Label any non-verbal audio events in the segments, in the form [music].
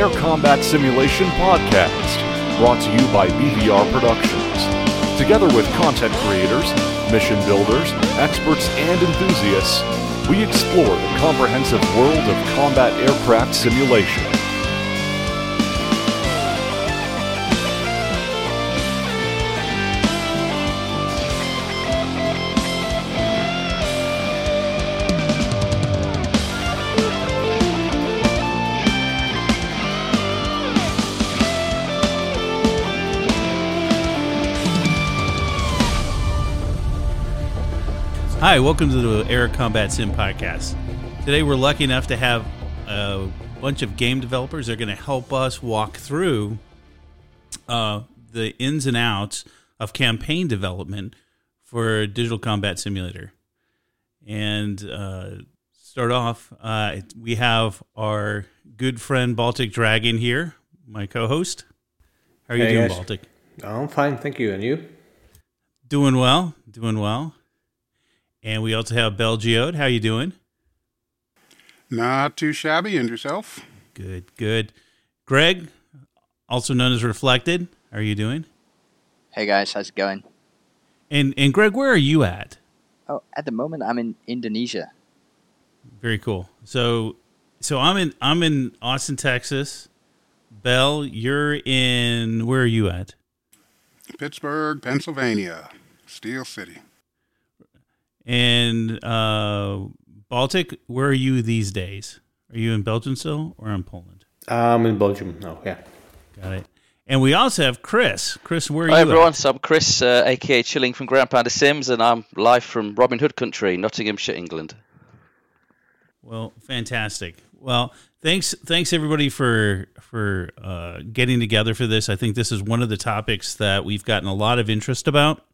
Air Combat Simulation Podcast, brought to you by BVR Productions. Together with content creators, mission builders, experts, and enthusiasts, we explore the comprehensive world of combat aircraft simulation. Hi, welcome to the Air Combat Sim podcast. Today we're lucky enough to have a bunch of game developers that are going to help us walk through uh, the ins and outs of campaign development for a Digital Combat Simulator. And uh, start off, uh, we have our good friend Baltic Dragon here, my co-host. How are you Hey, doing, guys. Baltic? I'm fine, thank you. And you? Doing well, doing well. And we also have Bell Geode. How you doing? Not too shabby. And yourself? Good, good. Greg, also known as Reflected. How are you doing? Hey guys, how's it going? And and Greg, where are you at? Oh, at the moment I'm in Indonesia. Very cool. So so I'm in I'm in Austin, Texas. Bell, you're in where are you at? Pittsburgh, Pennsylvania, Steel City. And uh Baltic, where are you these days? Are you in Belgium still or in Poland? I'm in Belgium now, yeah. Got it. And we also have Chris. Chris, where are Hi you Hi, everyone, at? so I'm Chris, uh, aka Chilling from Ground Pounder Sims, and I'm live from Robin Hood country, Nottinghamshire, England. Well, fantastic. Well, thanks, thanks everybody for for uh, getting together for this. I think this is one of the topics that we've gotten a lot of interest about,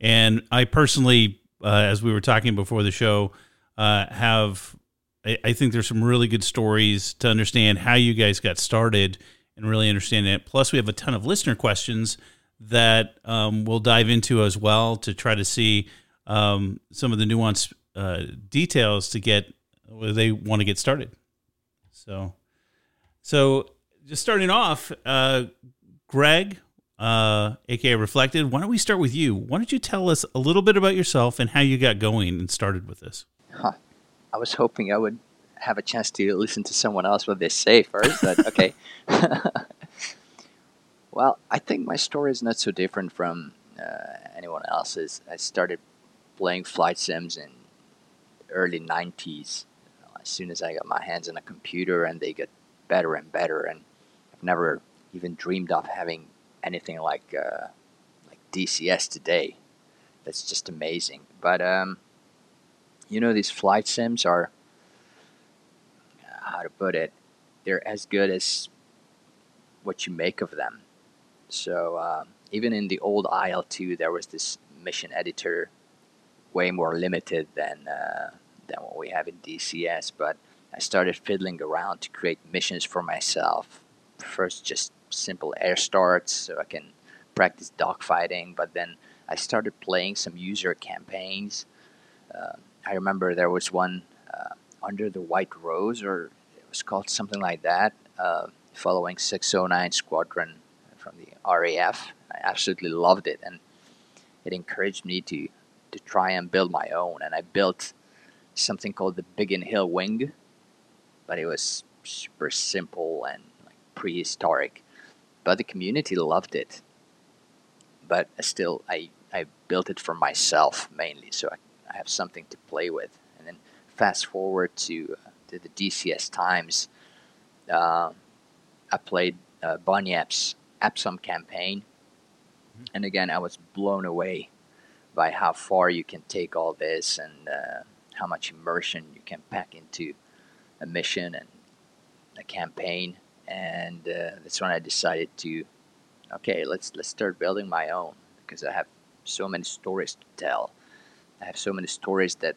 and I personally, uh, as we were talking before the show, uh, have I, I think there's some really good stories to understand how you guys got started and really understand it. Plus, we have a ton of listener questions that um, we'll dive into as well to try to see um, some of the nuanced uh, details to get where they want to get started. So, so just starting off, uh, Greg, uh, aka Reflected, why don't we start with you? Why don't you tell us a little bit about yourself and how you got going and started with this? Huh. I was hoping I would have a chance to listen to someone else what they say first. But [laughs] okay. [laughs] well, I think my story is not so different from uh, anyone else's. I started playing flight sims in early '90s. As soon as I got my hands on a computer, and they get better and better, and I've never even dreamed of having anything like uh, like DCS today. That's just amazing. But um, you know, these flight sims are how to put it. They're as good as what you make of them. So um, even in the old IL2, there was this mission editor, way more limited than uh, than what we have in DCS. But I started fiddling around to create missions for myself. First, just simple air starts so I can practice dogfighting. But then I started playing some user campaigns. Uh, I remember there was one uh, under the White Rose, or it was called something like that, uh, following 609 Squadron from the RAF. I absolutely loved it, and it encouraged me to to try and build my own. And I built something called the Biggin Hill Wing, but it was super simple and like prehistoric. But the community loved it. But still, I I built it for myself mainly, so I, I have something to play with. And then fast forward to uh, to the DCS times, uh, I played uh, Bunyap's Epsom campaign, and again I was blown away by how far you can take all this and uh, how much immersion you can pack into a mission and a campaign. And uh, that's when I decided to, okay, let's let's start building my own because I have so many stories to tell. I have so many stories that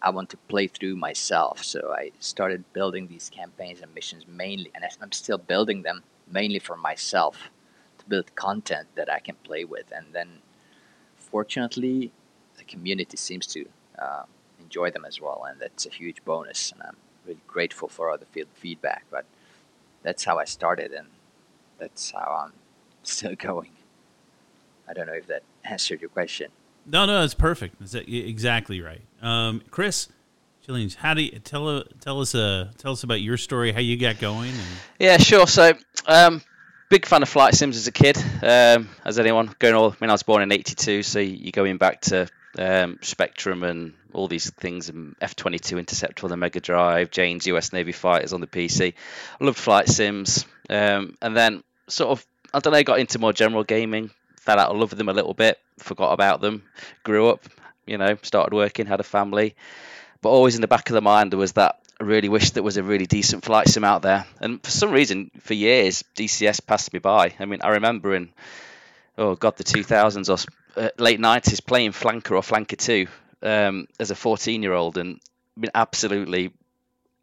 I want to play through myself. So I started building these campaigns and missions mainly, and I'm still building them mainly for myself to build content that I can play with. And then, fortunately, the community seems to uh, enjoy them as well, and that's a huge bonus. And I'm really grateful for all the feedback. But that's how I started, and that's how I'm [laughs] still going. I don't know if that [laughs] answered your question. No, no, that's perfect. That's exactly right. Um, Chris, Chillings, how do you tell tell us uh tell us about your story, how you got going? And... Yeah, sure. So, um, big fan of flight sims as a kid. Um, as anyone going all, I mean, I was born in '82, so you're going back to um, Spectrum and all these things, and F-22 Interceptor on the Mega Drive, Jane's US Navy fighters on the PC. I loved flight sims, um, and then sort of I don't know, got into more general gaming, fell out of love with them a little bit, forgot about them, grew up, you know, started working, had a family, but always in the back of the mind there was that I really wish there was a really decent flight sim out there. And for some reason, for years, DCS passed me by. I mean, I remember in oh god, the 2000s or uh, late 90s playing Flanker or Flanker 2 um, as a 14 year old, and I mean, absolutely,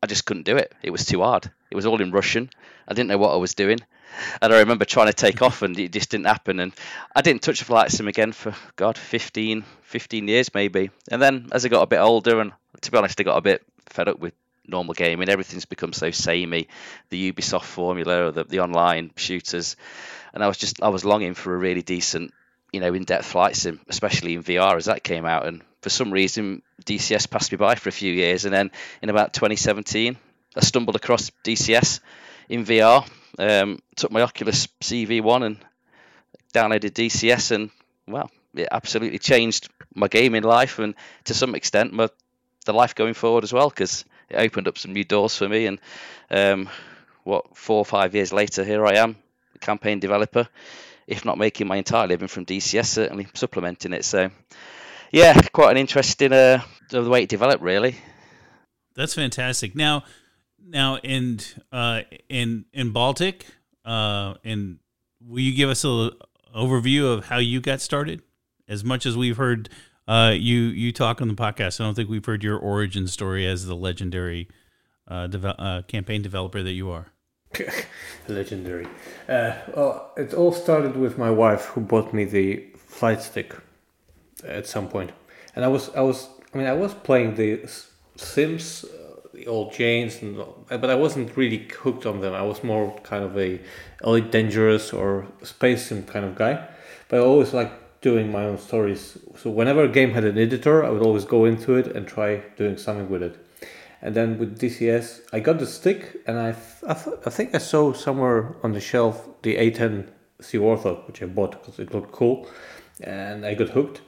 I just couldn't do it. It was too hard. It was all in Russian. I didn't know what I was doing. And I remember trying to take off and it just didn't happen. And I didn't touch a flight sim again for, God, 15, 15 years maybe. And then as I got a bit older, and to be honest, I got a bit fed up with normal gaming. Everything's become so samey, the Ubisoft formula, the, the online shooters. And I was just, I was longing for a really decent, you know, in-depth flight sim, especially in VR as that came out. And for some reason, DCS passed me by for a few years. And then in about 2017, I stumbled across DCS in VR um, took my Oculus CV1 and downloaded DCS, and well, it absolutely changed my gaming life and to some extent my the life going forward as well because it opened up some new doors for me. And um, what four or five years later, here I am, campaign developer. If not making my entire living from DCS, certainly supplementing it. So, yeah, quite an interesting uh, the way it developed, really. That's fantastic. Now, now in uh, in in Baltic, uh, and will you give us a overview of how you got started? As much as we've heard uh, you you talk on the podcast, I don't think we've heard your origin story as the legendary uh, uh, campaign developer that you are. [laughs] legendary. Uh, well, it all started with my wife, who bought me the flight stick at some point, and I was I was I mean I was playing the Sims the old Janes, and but I wasn't really hooked on them. I was more kind of a Elite Dangerous or Space Sim kind of guy. But I always liked doing my own stories. So whenever a game had an editor, I would always go into it and try doing something with it. And then with DCS, I got the stick, and I I, th- I think I saw somewhere on the shelf the A10 Sea Warthog, which I bought because it looked cool, and I got hooked.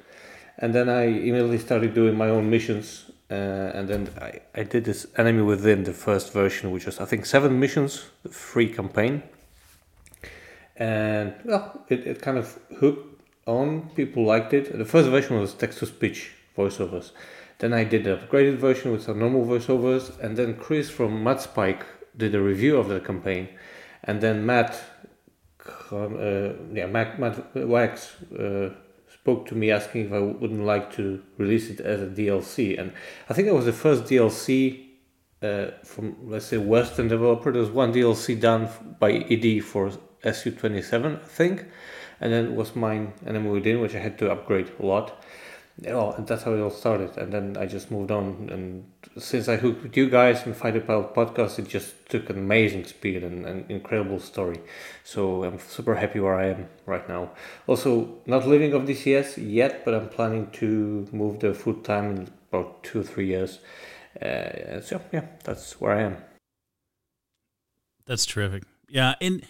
And then I immediately started doing my own missions uh, and then I, I did this enemy within the first version, which was I think seven missions, the free campaign, and well, it, it kind of hooked on. People liked it. The first version was text to speech voiceovers. Then I did the upgraded version with some normal voiceovers, and then Chris from Mudspike did a review of the campaign, and then Matt, uh, yeah, Matt, Matt Wax. Uh, spoke to me asking if I wouldn't like to release it as a DLC, and I think that was the first DLC uh, from let's say Western developer. There was one DLC done by ED for SU27, I think, and then it was mine, and then moved in, which I had to upgrade a lot. Oh, and that's how it all started. And then I just moved on. And since I hooked with you guys and Fighter Pilot podcast, it just took an amazing speed and an incredible story. So I'm super happy where I am right now. Also, not living off DCS yet, but I'm planning to move there full time in about two or three years. Uh, so yeah, that's where I am. That's terrific. Yeah, and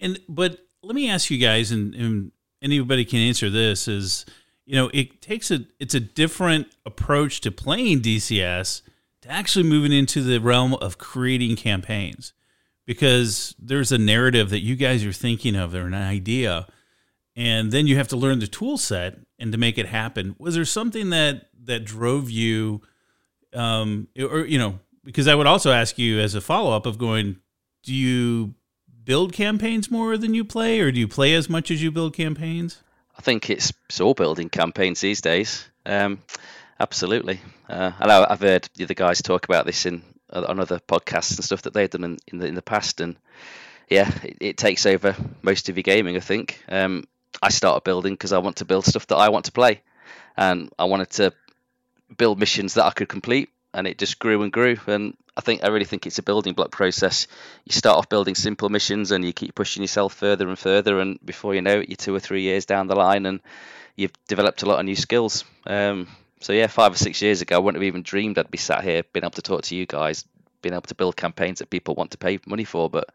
and but let me ask you guys, and, and anybody can answer this is you know, it takes a it's a different approach to playing DCS to actually moving into the realm of creating campaigns. Because there's a narrative that you guys are thinking of or an idea and then you have to learn the tool set and to make it happen. Was there something that that drove you um or you know because i would also ask you as a follow-up of going do you build campaigns more than you play or do you play as much as you build campaigns I think it's, all building campaigns these days. Um, absolutely. Uh, I know I've heard the other guys talk about this in on other podcasts and stuff that they've done in, in the in the past, and yeah, it, it takes over most of your gaming. I think. Um, I started building because I want to build stuff that I want to play, and I wanted to build missions that I could complete. And it just grew and grew. And I think I really think it's a building block process. You start off building simple missions, and you keep pushing yourself further and further, and before you know it, you're two or three years down the line, and you've developed a lot of new skills. Um, so yeah, five or six years ago, I wouldn't have even dreamed I'd be sat here, being able to talk to you guys, being able to build campaigns that people want to pay money for. But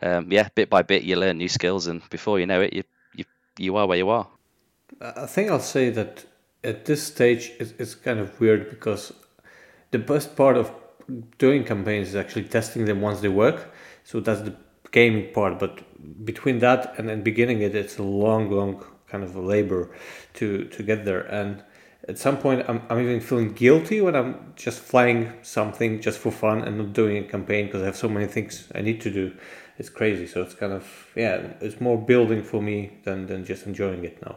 um, yeah, bit by bit, you learn new skills, and before you know it, you you you are where you are. I think I'll say that at this stage, it's, it's kind of weird because the best part of doing campaigns is actually testing them once they work. So that's the gaming part. But between that and then beginning it, it's a long, long kind of labor to to get there. And at some point, I'm, I'm even feeling guilty when I'm just flying something just for fun and not doing a campaign because I have so many things I need to do. It's crazy. So it's kind of yeah, it's more building for me than than just enjoying it now.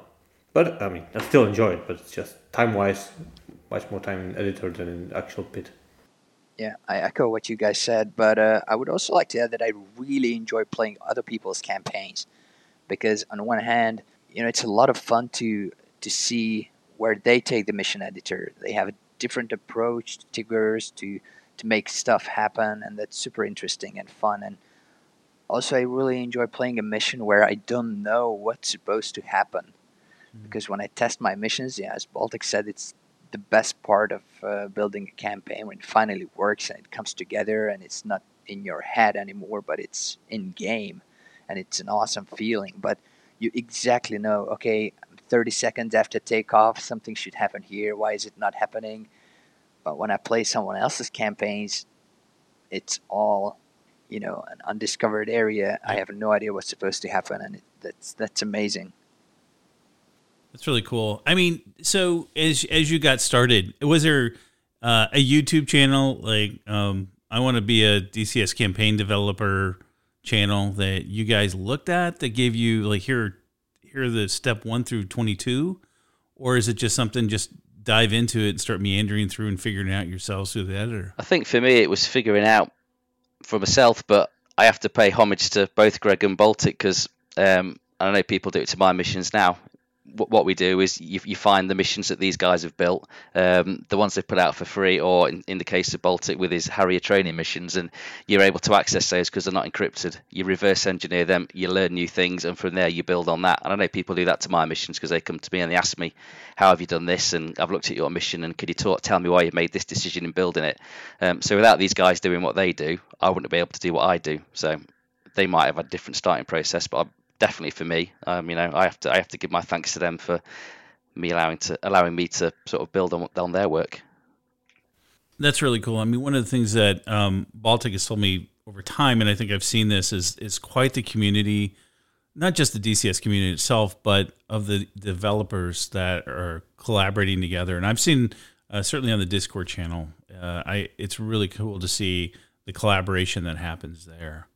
But I mean, I still enjoy it, but it's just time wise, much more time in editor than in actual pit. Yeah, I echo what you guys said, but uh, I would also like to add that I really enjoy playing other people's campaigns because, on one hand, you know, it's a lot of fun to to see where they take the mission editor. They have a different approach to triggers to to make stuff happen, and that's super interesting and fun. And also, I really enjoy playing a mission where I don't know what's supposed to happen mm-hmm. because when I test my missions, yeah, as Baltic said, it's the best part of uh, building a campaign when it finally works and it comes together and it's not in your head anymore, but it's in game, and it's an awesome feeling. But you exactly know, okay, 30 seconds after takeoff, something should happen here. Why is it not happening? But when I play someone else's campaigns, it's all, you know, an undiscovered area. I have no idea what's supposed to happen, and it, that's that's amazing. That's really cool. I mean, so as as you got started, was there uh, a YouTube channel like um, I want to be a DCS campaign developer channel that you guys looked at that gave you like here here the step one through twenty two, or is it just something just dive into it and start meandering through and figuring out yourselves through the editor? I think for me it was figuring out for myself, but I have to pay homage to both Greg and Baltic because um, I know people do it to my missions now what we do is you, you, find the missions that these guys have built, um, the ones they've put out for free, or in, in, the case of Baltic with his Harrier training missions, and you're able to access those because they're not encrypted. You reverse engineer them, you learn new things, and from there you build on that. And I know people do that to my missions because they come to me and they ask me, "How have you done this?" And I've looked at your mission, and could you talk, tell me why you made this decision in building it? Um, so without these guys doing what they do, I wouldn't be able to do what I do. So they might have a different starting process, but definitely for me. Um, you know, I have to I have to give my thanks to them for me allowing to allowing me to sort of build on on their work. That's really cool. I mean, one of the things that um, Baltic has told me over time, and I think I've seen this, is is quite the community, not just the DCS community itself, but of the developers that are collaborating together. And I've seen uh, certainly on the Discord channel, uh, I it's really cool to see the collaboration that happens there.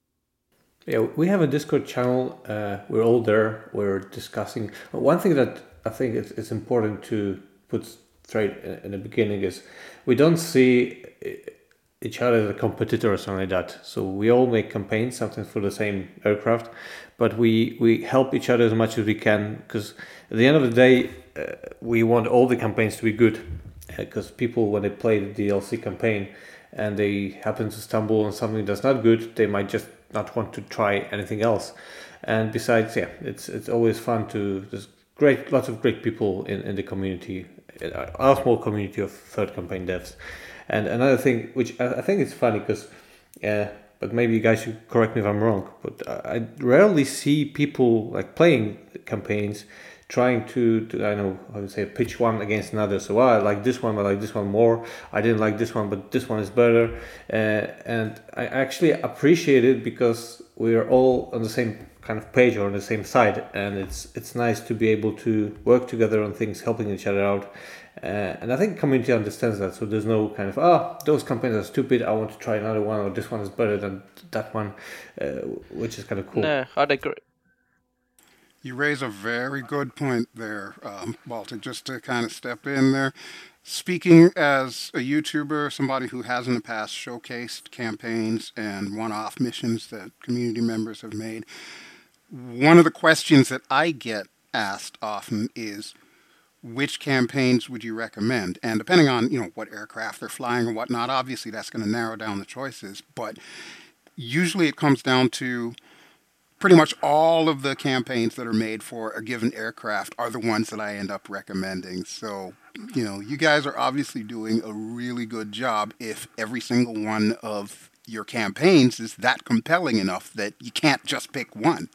Yeah, we have a Discord channel. Uh, we're all there. We're discussing. One thing that I think it's, it's important to put straight in the beginning is we don't see each other as a competitor or something like that. So we all make campaigns, sometimes for the same aircraft, but we, we help each other as much as we can because at the end of the day, uh, we want all the campaigns to be good because uh, people, when they play the DLC campaign and they happen to stumble on something that's not good, they might just not want to try anything else. And besides, yeah, it's it's always fun to there's great lots of great people in, in the community, our small community of third campaign devs. And another thing, which I, I think is funny because, uh, but maybe you guys should correct me if I'm wrong, but I rarely see people like playing campaigns trying to, to I know I would say pitch one against another. So well, I like this one, but I like this one more. I didn't like this one, but this one is better. Uh, and I actually appreciate it because we are all on the same kind of page or on the same side, and it's it's nice to be able to work together on things, helping each other out. Uh, and I think community understands that, so there's no kind of ah those companies are stupid. I want to try another one, or this one is better than that one, uh, which is kind of cool. No, I'd agree. You raise a very good point there, um, Baltic, just to kind of step in there. Speaking as a YouTuber, somebody who has in the past showcased campaigns and one off missions that community members have made, one of the questions that I get asked often is which campaigns would you recommend? And depending on you know what aircraft they're flying or whatnot, obviously that's going to narrow down the choices. But usually it comes down to pretty much all of the campaigns that are made for a given aircraft are the ones that I end up recommending. So, you know, you guys are obviously doing a really good job if every single one of your campaigns is that compelling enough that you can't just pick one.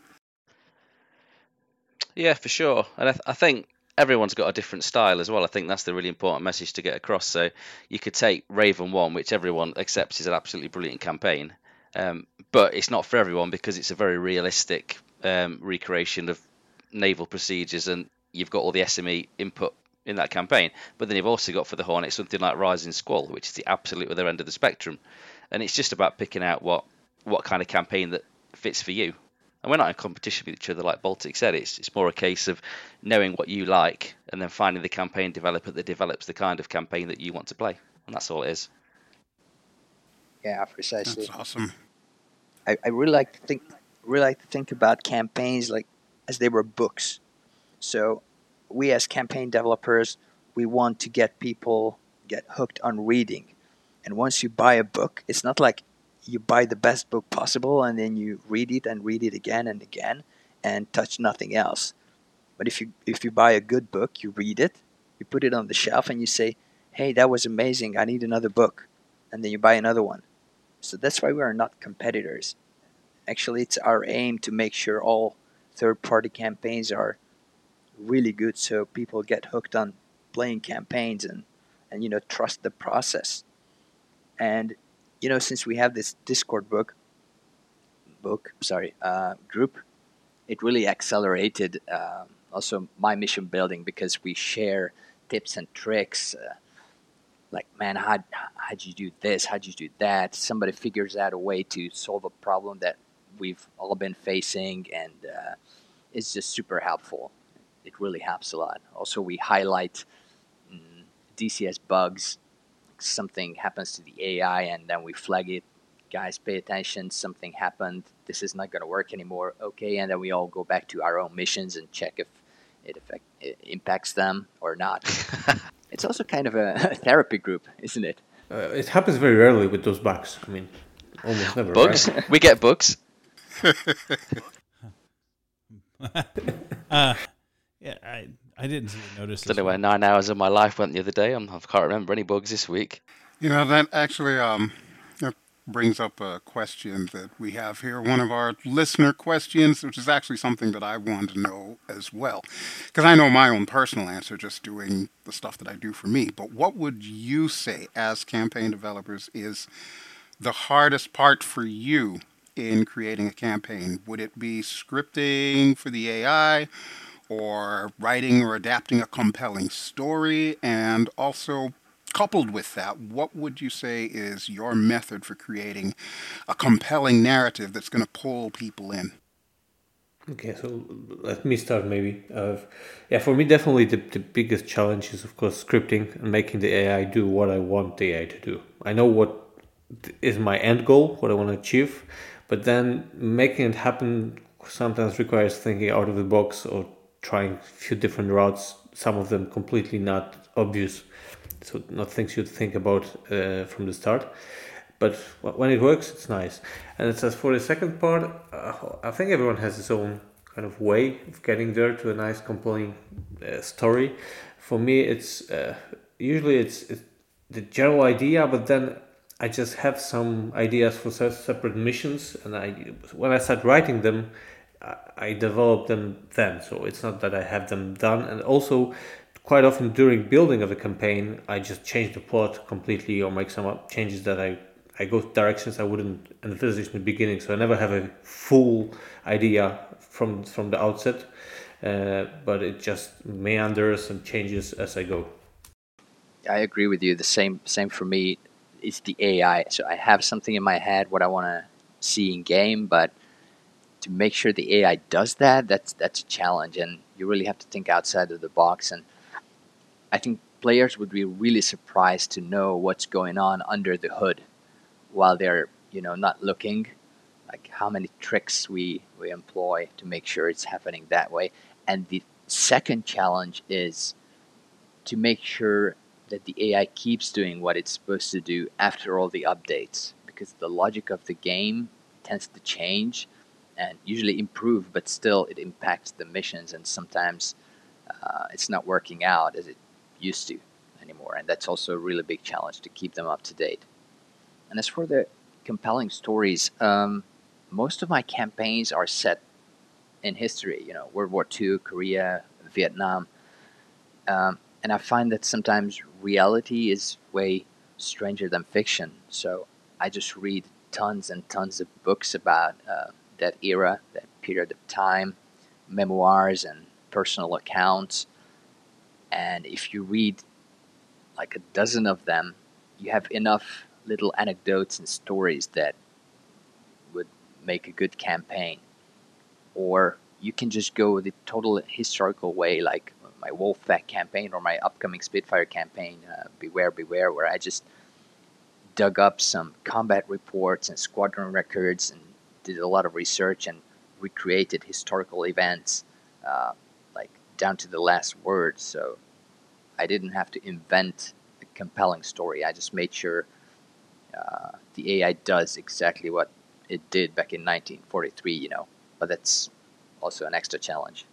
Yeah, for sure. And I, th- I think everyone's got a different style as well. I think that's the really important message to get across. So you could take Raven One, which everyone accepts is an absolutely brilliant campaign, um, but it's not for everyone because it's a very realistic um, recreation of naval procedures, and you've got all the SME input in that campaign. But then you've also got for the Hornet something like Rising Squall, which is the absolute other end of the spectrum, and it's just about picking out what what kind of campaign that fits for you. And we're not in competition with each other, like Baltic said. It's it's more a case of knowing what you like and then finding the campaign developer that develops the kind of campaign that you want to play, and that's all it is. Yeah, precisely. That's awesome. I, I really like to think really like to think about campaigns like as they were books. So we as campaign developers, we want to get people get hooked on reading. And once you buy a book, it's not like you buy the best book possible and then you read it and read it again and again and touch nothing else. But if you if you buy a good book, you read it, you put it on the shelf and you say, "Hey, that was amazing. I need another book." And then you buy another one. So that's why we are not competitors. Actually, it's our aim to make sure all third party campaigns are really good so people get hooked on playing campaigns and, and you know trust the process. And you know since we have this Discord book book sorry uh, group, it really accelerated uh, also my mission building because we share tips and tricks. Uh, like man how how'd you do this? How'd you do that? Somebody figures out a way to solve a problem that we've all been facing and uh, it's just super helpful. It really helps a lot. Also we highlight mm, dcs bugs. Something happens to the ai and then we flag it. Guys pay attention. Something happened. This is not going to work anymore. Okay and then we all go back to our own missions and check if it affect it impacts them or not [laughs] It's also kind of [laughs] a, therapy group, isn't it? Uh, it happens very rarely with those bugs. I mean, almost never. Bugs? Right? we get bugs. [laughs] [laughs] uh, yeah, I I didn't notice. Don't know where nine hours of my life went the other day. I'm, I can't remember any bugs this week. You know that actually um, brings up a question that we have here, one of our listener questions, which is actually something that I want to know as well. Because I know my own personal answer just doing the stuff that I do for me. But what would you say as campaign developers is the hardest part for you in creating a campaign? Would it be scripting for the AI? Or writing or adapting a compelling story, and also coupled with that, what would you say is your method for creating a compelling narrative that's going to pull people in? Okay, so let me start maybe. Uh, yeah, for me, definitely the, the biggest challenge is, of course, scripting and making the AI do what I want the AI to do. I know what is my end goal, what I want to achieve, but then making it happen sometimes requires thinking out of the box or trying a few different routes, some of them completely not obvious so not things you'd think about uh, from the start. But when it works it's nice. And it says for the second part uh, i think everyone has his own kind of way of getting there to a nice compelling uh, story. For me it's uh, usually it's, it's, the general idea but then i just have some ideas for separate missions and i when i start writing them I develop them then. So it's not that i have them done. And also quite often during building of a campaign, I just change the plot completely or make some changes that I, I go directions I wouldn't envisage in the beginning. So I never have a full idea from from the outset, uh, but it just meanders and changes as I go. I agree with you. The same same for me. It's the AI. So I have something in my head what I want to see in game, but to make sure the AI does that, that's that's a challenge, and you really have to think outside of the box and I think players would be really surprised to know what's going on under the hood while they're you know not looking. Like how many tricks we we employ to make sure it's happening that way. And the second challenge is to make sure that the AI keeps doing what it's supposed to do after all the updates because the logic of the game tends to change and usually improve, but still it impacts the missions and sometimes uh, it's not working out as it used to anymore. And that's also a really big challenge to keep them up to date. And as for the compelling stories, um, most of my campaigns are set in history, you know, World War II, Korea, Vietnam. Um, and I find that sometimes reality is way stranger than fiction. So I just read tons and tons of books about uh, that era, that period of time, memoirs and personal accounts. And if you read like a dozen of them, you have enough little anecdotes and stories that would make a good campaign. Or you can just go the total historical way, like my Wolfpack campaign or my upcoming Spitfire campaign, uh, Beware, Beware, where I just dug up some combat reports and squadron records and did a lot of research and recreated historical events, uh, down to the last word. So I didn't have to invent a compelling story. I just made sure uh, the AI does exactly what it did back in 1943, you know. But that's also an extra challenge.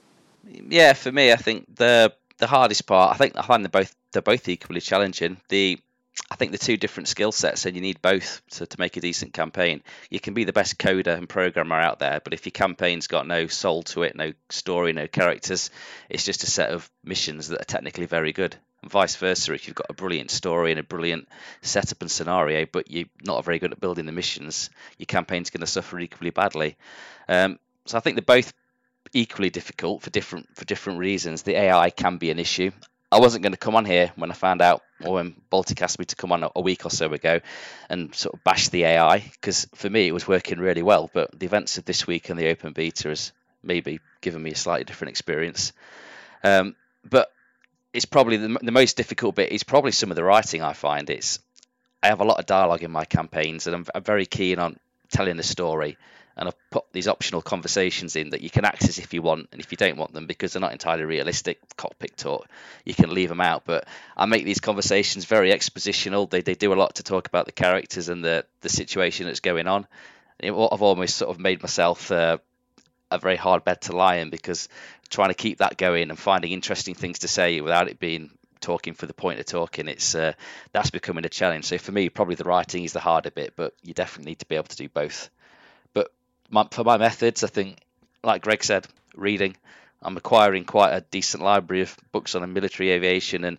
Yeah, for me, I think the the hardest part. I think I find they're both they're both equally challenging. The I think the two different skill sets, and you need both to, to make a decent campaign. You can be the best coder and programmer out there, but if your campaign's got no soul to it, no story, no characters, it's just a set of missions that are technically very good. And vice versa, if you've got a brilliant story and a brilliant setup and scenario, but you're not very good at building the missions, your campaign's going to suffer equally badly. Um, so I think they're both equally difficult for different for different reasons. The AI can be an issue. I wasn't going to come on here when I found out, or when Baltic asked me to come on a, week or so ago, and sort of bash the AI because for me it was working really well. But the events of this week and the open beta has maybe given me a slightly different experience. Um, but it's probably the, the most difficult bit is probably some of the writing I find. It's I have a lot of dialogue in my campaigns, and I'm, I'm very keen on telling the story and I've put these optional conversations in that you can access if you want, and if you don't want them because they're not entirely realistic cockpit talk, you can leave them out. But I make these conversations very expositional. They they do a lot to talk about the characters and the the situation that's going on. I've almost sort of made myself uh, a very hard bed to lie in because trying to keep that going and finding interesting things to say without it being talking for the point of talking it's uh, that's becoming a challenge so for me probably the writing is the harder bit but you definitely need to be able to do both my, for my methods, I think, like Greg said, reading. I'm acquiring quite a decent library of books on military aviation, and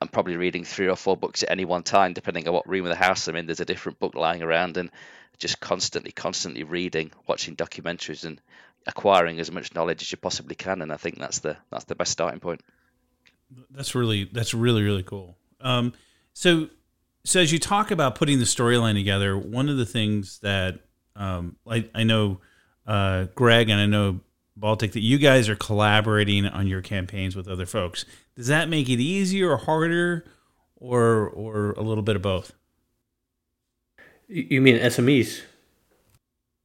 I'm probably reading three or four books at any one time, depending on what room of the house I'm in. There's a different book lying around, and just constantly, constantly reading, watching documentaries, and acquiring as much knowledge as you possibly can. And I think that's the that's the best starting point. That's really that's really really cool. Um, so so as you talk about putting the storyline together, one of the things that um, I, I know uh, Greg and I know Baltic that you guys are collaborating on your campaigns with other folks. Does that make it easier or harder, or or a little bit of both? You mean SMEs?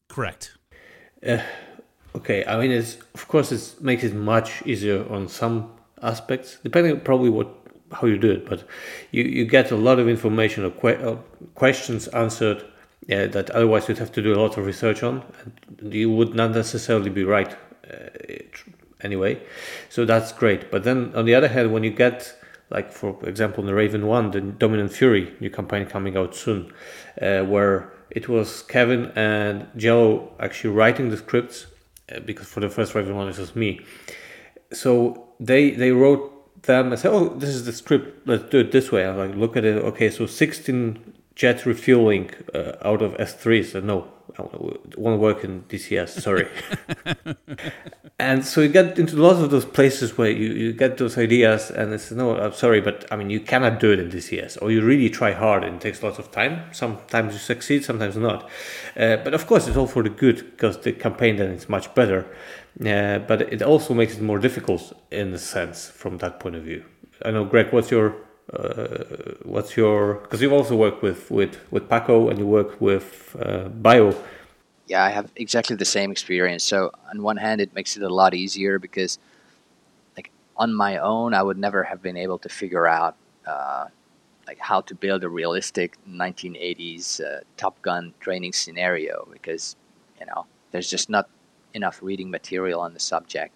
Correct. Uh, okay, I mean, it's of course it makes it much easier on some aspects, depending probably what how you do it. But you, you get a lot of information or que- uh, questions answered yeah, that otherwise you'd have to do a lot of research on, and you would not necessarily be right uh, anyway. So that's great. But then on the other hand, when you get like for example in the Raven One, the Dominant Fury new campaign coming out soon, uh, where it was Kevin and Joe actually writing the scripts uh, because for the first Raven One it was me. So they they wrote them and said, "Oh, this is the script. Let's do it this way." I'm like, "Look at it. Okay, so 16 jet refueling uh, out of S3. So no, it won't work in DCS. Sorry. [laughs] [laughs] and so you get into lots of those places where you, you get those ideas, and it's no, I'm sorry, but I mean you cannot do it in DCS, or you really try hard and it takes lots of time. Sometimes you succeed, sometimes not. Uh, but of course, it's all for the good because the campaign then is much better. Uh, but it also makes it more difficult in a sense from that point of view. I know, Greg, what's your uh, what's your because you've also worked with with with Paco and you work with uh, Bio. Yeah, I have exactly the same experience. So on one hand, it makes it a lot easier because like on my own, I would never have been able to figure out uh, like how to build a realistic 1980s uh, Top Gun training scenario because you know there's just not enough reading material on the subject.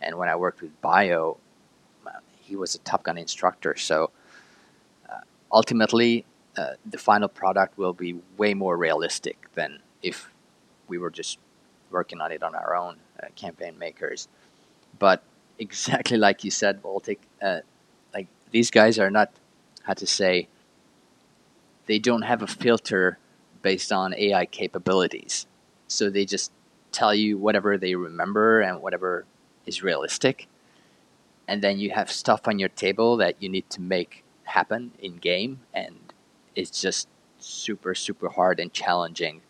And when I worked with Bio, he was a Top Gun instructor, so uh, ultimately uh, the final product will be way more realistic than if we were just working on it on our own, uh, campaign makers. But exactly like you said, Baltic, uh, like these guys are not, how to say, they don't have a filter based on AI capabilities. So they just tell you whatever they remember and whatever is realistic. And then you have stuff on your table that you need to make happen in game. And it's just super, super hard and challenging.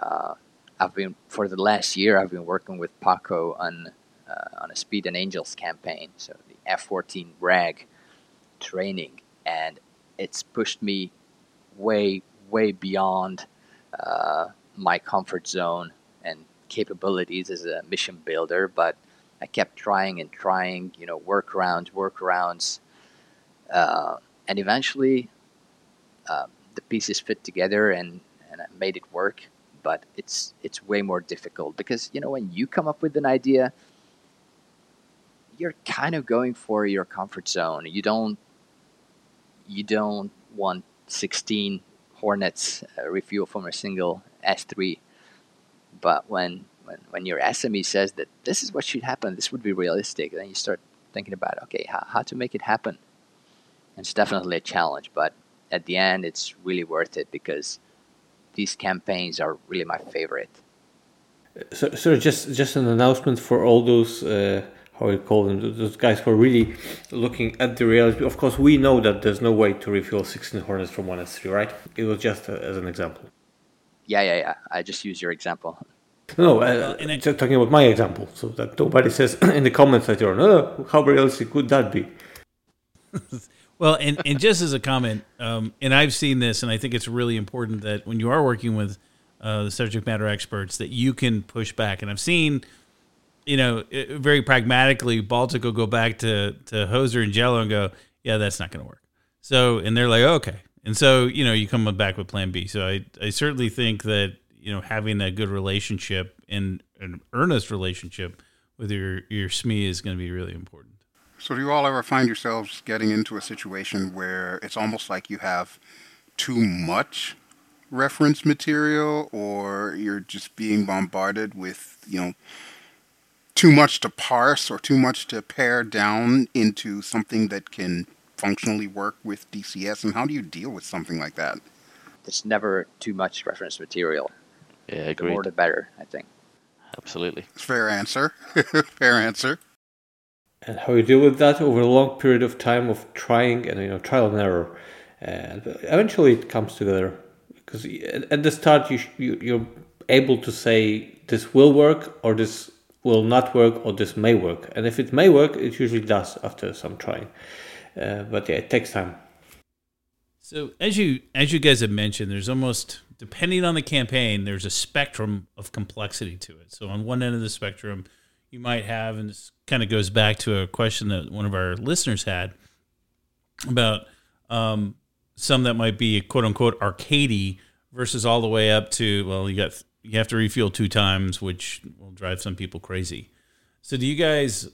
Uh, I've been, for the last year, I've been working with Paco on uh, on a Speed and Angels campaign, so the F-14 RAG training, and it's pushed me way, way beyond uh, my comfort zone and capabilities as a mission builder. But I kept trying and trying, you know, workarounds, workarounds, uh, and eventually uh, the pieces fit together, and and I made it work. But it's it's way more difficult because you know when you come up with an idea, you're kind of going for your comfort zone. You don't you don't want 16 Hornets uh, refuel from a single S3. But when, when when your SME says that this is what should happen, this would be realistic, then you start thinking about okay, how, how to make it happen. And it's definitely a challenge, but at the end, it's really worth it because these campaigns are really my favorite. So, so just just an announcement for all those uh, how you call them, those guys who are really looking at the reality. Of course, we know that there's no way to refuel 16 Hornets from one S3, right? It was just a, as an example. Yeah, yeah, yeah. I just use your example. [laughs] No, uh, uh, just talking about my example, so that nobody says [coughs] in the comments that you're, no, how realistic could that be? [laughs] well, and, and just as a comment, um, and I've seen this, and I think it's really important that when you are working with uh, the subject matter experts, that you can push back. And I've seen you know, very pragmatically, Baltic will go back to to Hoser and Jello and go, yeah, that's not going to work. So, and they're like, okay, and so you know, you come back with Plan B. So I I certainly think that you know having a good relationship and an earnest relationship with your your SME is going to be really important. So, do you all ever find yourselves getting into a situation where it's almost like you have too much reference material, or you're just being bombarded with you know too much to parse or too much to pare down into something that can functionally work with DCS? And how do you deal with something like that? It's never too much reference material. Yeah, agreed. The more the better, I think. Absolutely. Fair answer. [laughs] Fair answer. And how you deal with that over a long period of time of trying and you know trial and error, and eventually it comes together. Because at the start you, you you're able to say this will work or this will not work or this may work. And if it may work, it usually does after some trying. Uh, but yeah, it takes time. So as you as you guys have mentioned, there's almost depending on the campaign, there's a spectrum of complexity to it. So on one end of the spectrum, you might have, and this kind of goes back to a question that one of our listeners had about um, some that might be quote unquote arcadey versus all the way up to well, you got you have to refuel two times, which will drive some people crazy. So, do you guys,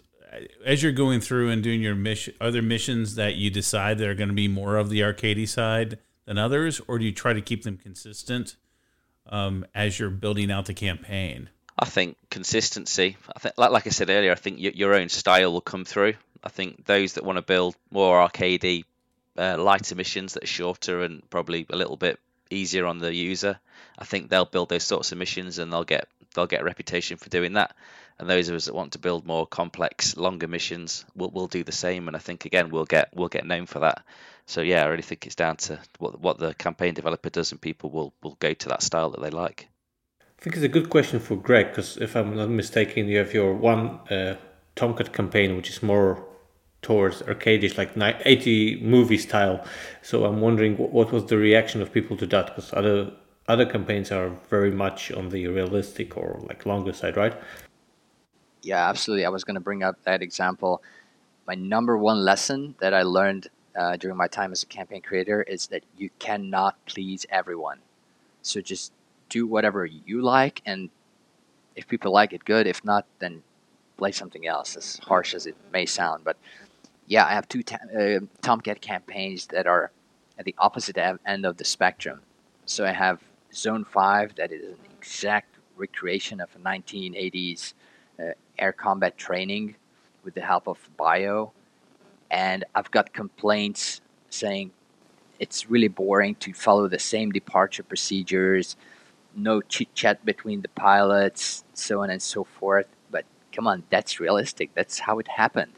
as you're going through and doing your mission, other missions that you decide that are going to be more of the arcade side than others, or do you try to keep them consistent um, as you're building out the campaign? I think consistency. I think, like, like I said earlier, I think y- your own style will come through. I think those that want to build more arcadey, uh, lighter missions that are shorter and probably a little bit easier on the user. I think they'll build those sorts of missions and they'll get they'll get a reputation for doing that. And those of us that want to build more complex, longer missions will will do the same. And I think again we'll get we'll get known for that. So yeah, I really think it's down to what what the campaign developer does, and people will will go to that style that they like. I think it's a good question for Greg because if I'm not mistaken, you have your one uh, Tomcat campaign, which is more towards arcadish, like 80 movie style. So I'm wondering what was the reaction of people to that? Because other other campaigns are very much on the realistic or like longer side, right? Yeah, absolutely. I was going to bring up that example. my number one lesson that I learned uh, during my time as a campaign creator is that you cannot please everyone. So just do whatever you like, and if people like it, good. If not, then play something else. As harsh as it may sound, but yeah, I have two ta- uh, Tomcat campaigns that are at the opposite end of the spectrum. So I have Zone Five, that is an exact recreation of a 1980s uh, air combat training with the help of Bio, and I've got complaints saying it's really boring to follow the same departure procedures, no chit chat between the pilots, so on and so forth. But come on, that's realistic. That's how it happened.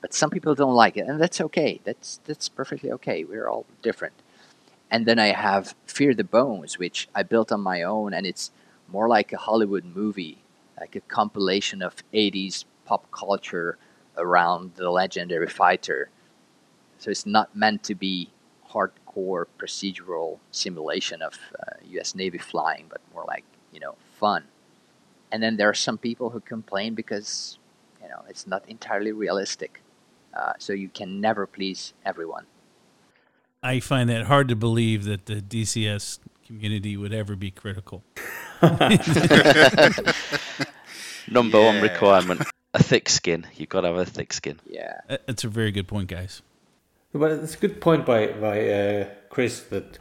But some people don't like it, and that's okay. That's that's perfectly okay. We're all different. And then I have Fear the Bones, which I built on my own, and it's more like a Hollywood movie, like a compilation of 80s pop culture around the legendary fighter. So it's not meant to be hardcore procedural simulation of uh, U.S. Navy flying, but more like you know fun. And then there are some people who complain because you know it's not entirely realistic. Uh, so you can never please everyone. I find that hard to believe that the DCS community would ever be critical. [laughs] [laughs] Number yeah. one requirement: a thick skin. You've got to have a thick skin. Yeah, it's a very good point, guys. But it's a good point by by uh, Chris that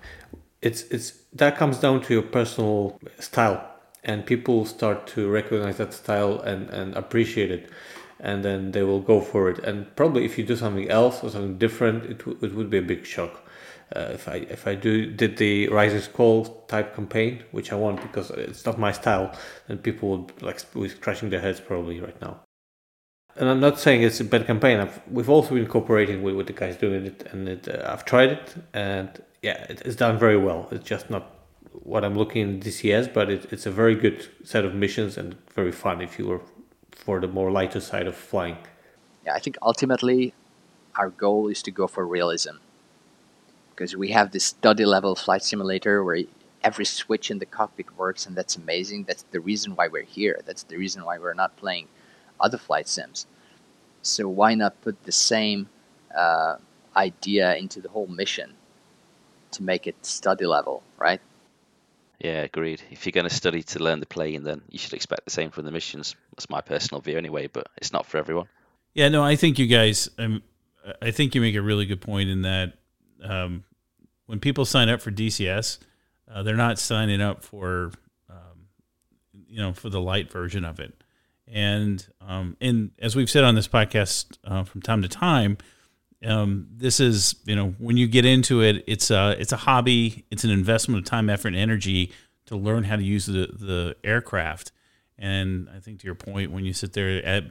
it's it's that comes down to your personal style, and people start to recognize that style and and appreciate it, and then they will go for it. And probably if you do something else or something different, it w- it would be a big shock. Uh, if I if I do did the Rising Squall type campaign, which I want because it's not my style, then people would like be scratching their heads probably right now and I'm not saying it's a bad campaign. I've, we've also been cooperating with, with the guys doing it, and it, uh, I've tried it, and yeah, it, it's done very well. It's just not what I'm looking in DCS, but it, it's a very good set of missions and very fun if you were for the more lighter side of flying. Yeah, I think ultimately our goal is to go for realism because we have this study level flight simulator where every switch in the cockpit works, and that's amazing. That's the reason why we're here. That's the reason why we're not playing other flight sims. So why not put the same uh, idea into the whole mission to make it study level, right? Yeah, agreed. If you're going to study to learn the plane, then you should expect the same from the missions. That's my personal view, anyway. But it's not for everyone. Yeah, no, I think you guys. Um, I think you make a really good point in that um, when people sign up for DCS, uh, they're not signing up for um, you know for the light version of it. And um, and as we've said on this podcast uh, from time to time, um, this is you know when you get into it, it's a it's a hobby. It's an investment of time, effort, and energy to learn how to use the the aircraft. And I think to your point, when you sit there at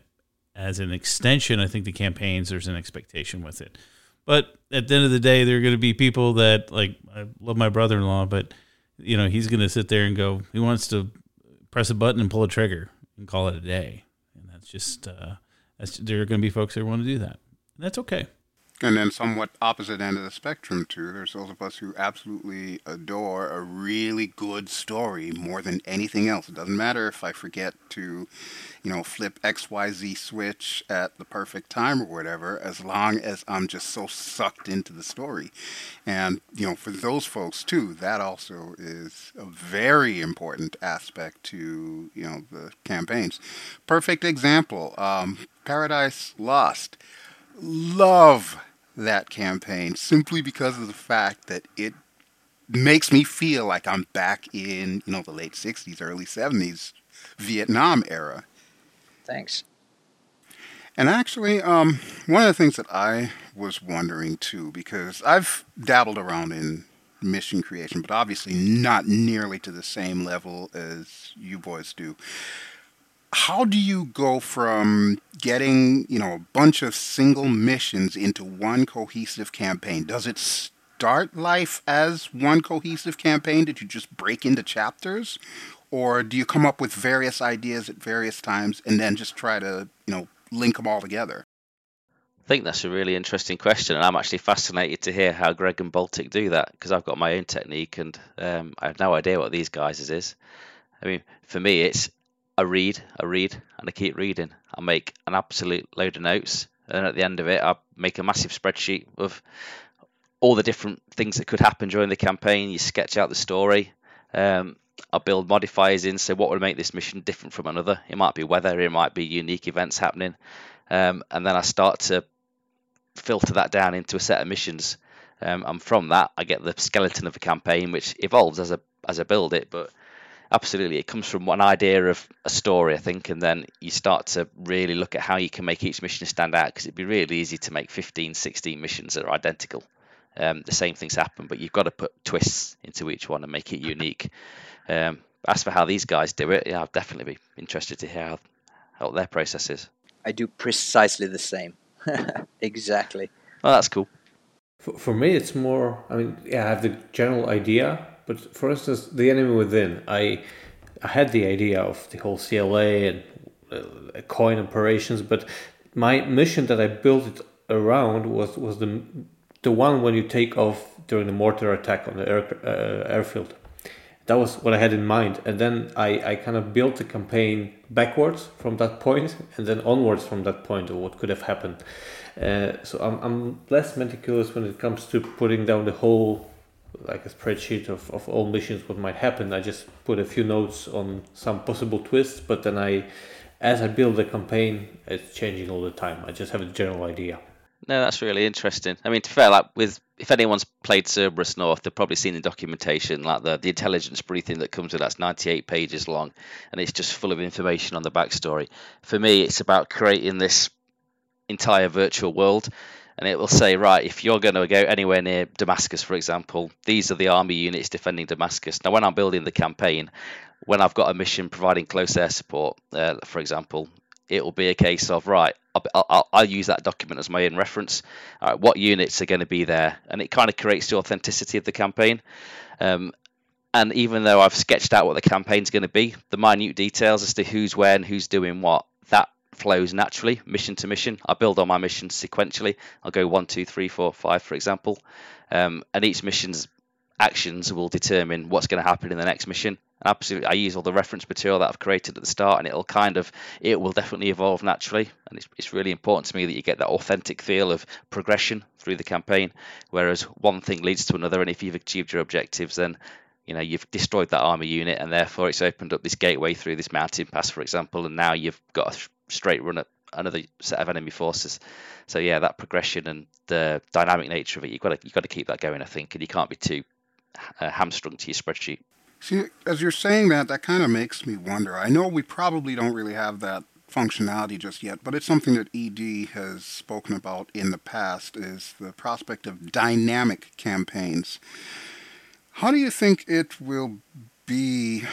as an extension, I think the campaigns there's an expectation with it. But at the end of the day, there are going to be people that like I love my brother-in-law, but you know he's going to sit there and go. He wants to press a button and pull a trigger and call it a day. And that's just uh, that's there are going to be folks that want to do that. And that's okay. And then, somewhat opposite end of the spectrum, too, there's those of us who absolutely adore a really good story more than anything else. It doesn't matter if I forget to, you know, flip XYZ switch at the perfect time or whatever, as long as I'm just so sucked into the story. And, you know, for those folks, too, that also is a very important aspect to, you know, the campaigns. Perfect example um, Paradise Lost love that campaign simply because of the fact that it makes me feel like I'm back in, you know, the late 60s, early 70s Vietnam era. Thanks. And actually, um, one of the things that I was wondering too, because I've dabbled around in mission creation, but obviously not nearly to the same level as you boys do how do you go from getting you know a bunch of single missions into one cohesive campaign? Does it start life as one cohesive campaign? Did you just break into chapters? Or do you come up with various ideas at various times and then just try to you know link them all together? I think that's a really interesting question, and I'm actually fascinated to hear how Greg and Baltic do that because I've got my own technique, and um, I have no idea what these guys' is. I mean, for me, it's I read, I read, and I keep reading. I make an absolute load of notes, and at the end of it, I make a massive spreadsheet of all the different things that could happen during the campaign. You sketch out the story. Um, I build modifiers in. So what would make this mission different from another? It might be weather. It might be unique events happening. Um, and then I start to filter that down into a set of missions. Um, and from that, I get the skeleton of a campaign, which evolves as a as I build it. But absolutely, it comes from one idea of a story, I think, and then you start to really look at how you can make each mission stand out. Because it'd be really easy to make 15, 16 missions that are identical. Um, the same things happen, but you've got to put twists into each one and make it unique. Um, as for how these guys do it, yeah, I'd definitely be interested to hear how, how their process is. I do precisely the same. [laughs] exactly. Oh, that's cool. For, for me, it's more. I mean, yeah, I have the general idea, but for instance, the enemy within, I, I had the idea of the whole CLA and uh, coin operations, but my mission that I built it around was was the the one when you take off during the mortar attack on the air, uh, airfield that was what I had in mind. And then I, I kind of built the campaign backwards from that point [laughs] and then onwards from that point of what could have happened. Uh, so I'm, I'm less meticulous when it comes to putting down the whole, like a spreadsheet of, of all missions, what might happen. I just put a few notes on some possible twists, but then I, as I build the campaign, it's changing all the time. I just have a general idea. No, that's really interesting. I mean, to fair, like with if anyone's played Cerberus North, they've probably seen the documentation, like the the intelligence briefing that comes with that's 98 pages long, and it's just full of information on the backstory. For me, it's about creating this entire virtual world, and it will say, right, if you're going to go anywhere near Damascus, for example, these are the army units defending Damascus. Now, when I'm building the campaign, when I've got a mission providing close air support, uh, for example, it will be a case of right I'll, I'll, I'll, use that document as my own reference. Uh, what units are going to be there? And it kind of creates the authenticity of the campaign. Um, and even though i've sketched out what the campaign's going to be the minute details as to who's where and who's doing what that flows naturally mission to mission. I build on my missions sequentially. I'll go one two three four five for example. Um, and each mission's actions will determine what's going to happen in the next mission. Absolutely i use all the reference material that i've created at the start and it'll kind of it will definitely evolve naturally. And it's, it's really important to me that you get that authentic feel of progression through the campaign. Whereas one thing leads to another and if you've achieved your objectives then you know you've destroyed that army unit and therefore it's opened up this gateway through this mountain pass for example and now you've got a straight run at another set of enemy forces so yeah that progression and the dynamic nature of it you've got to you've got to keep that going i think and you can't be too uh, hamstrung to your spreadsheet See, as you're saying that, that kind of makes me wonder. I know we probably don't really have that functionality just yet, but it's something that ED has spoken about in the past is the prospect of dynamic campaigns. How do you think it will be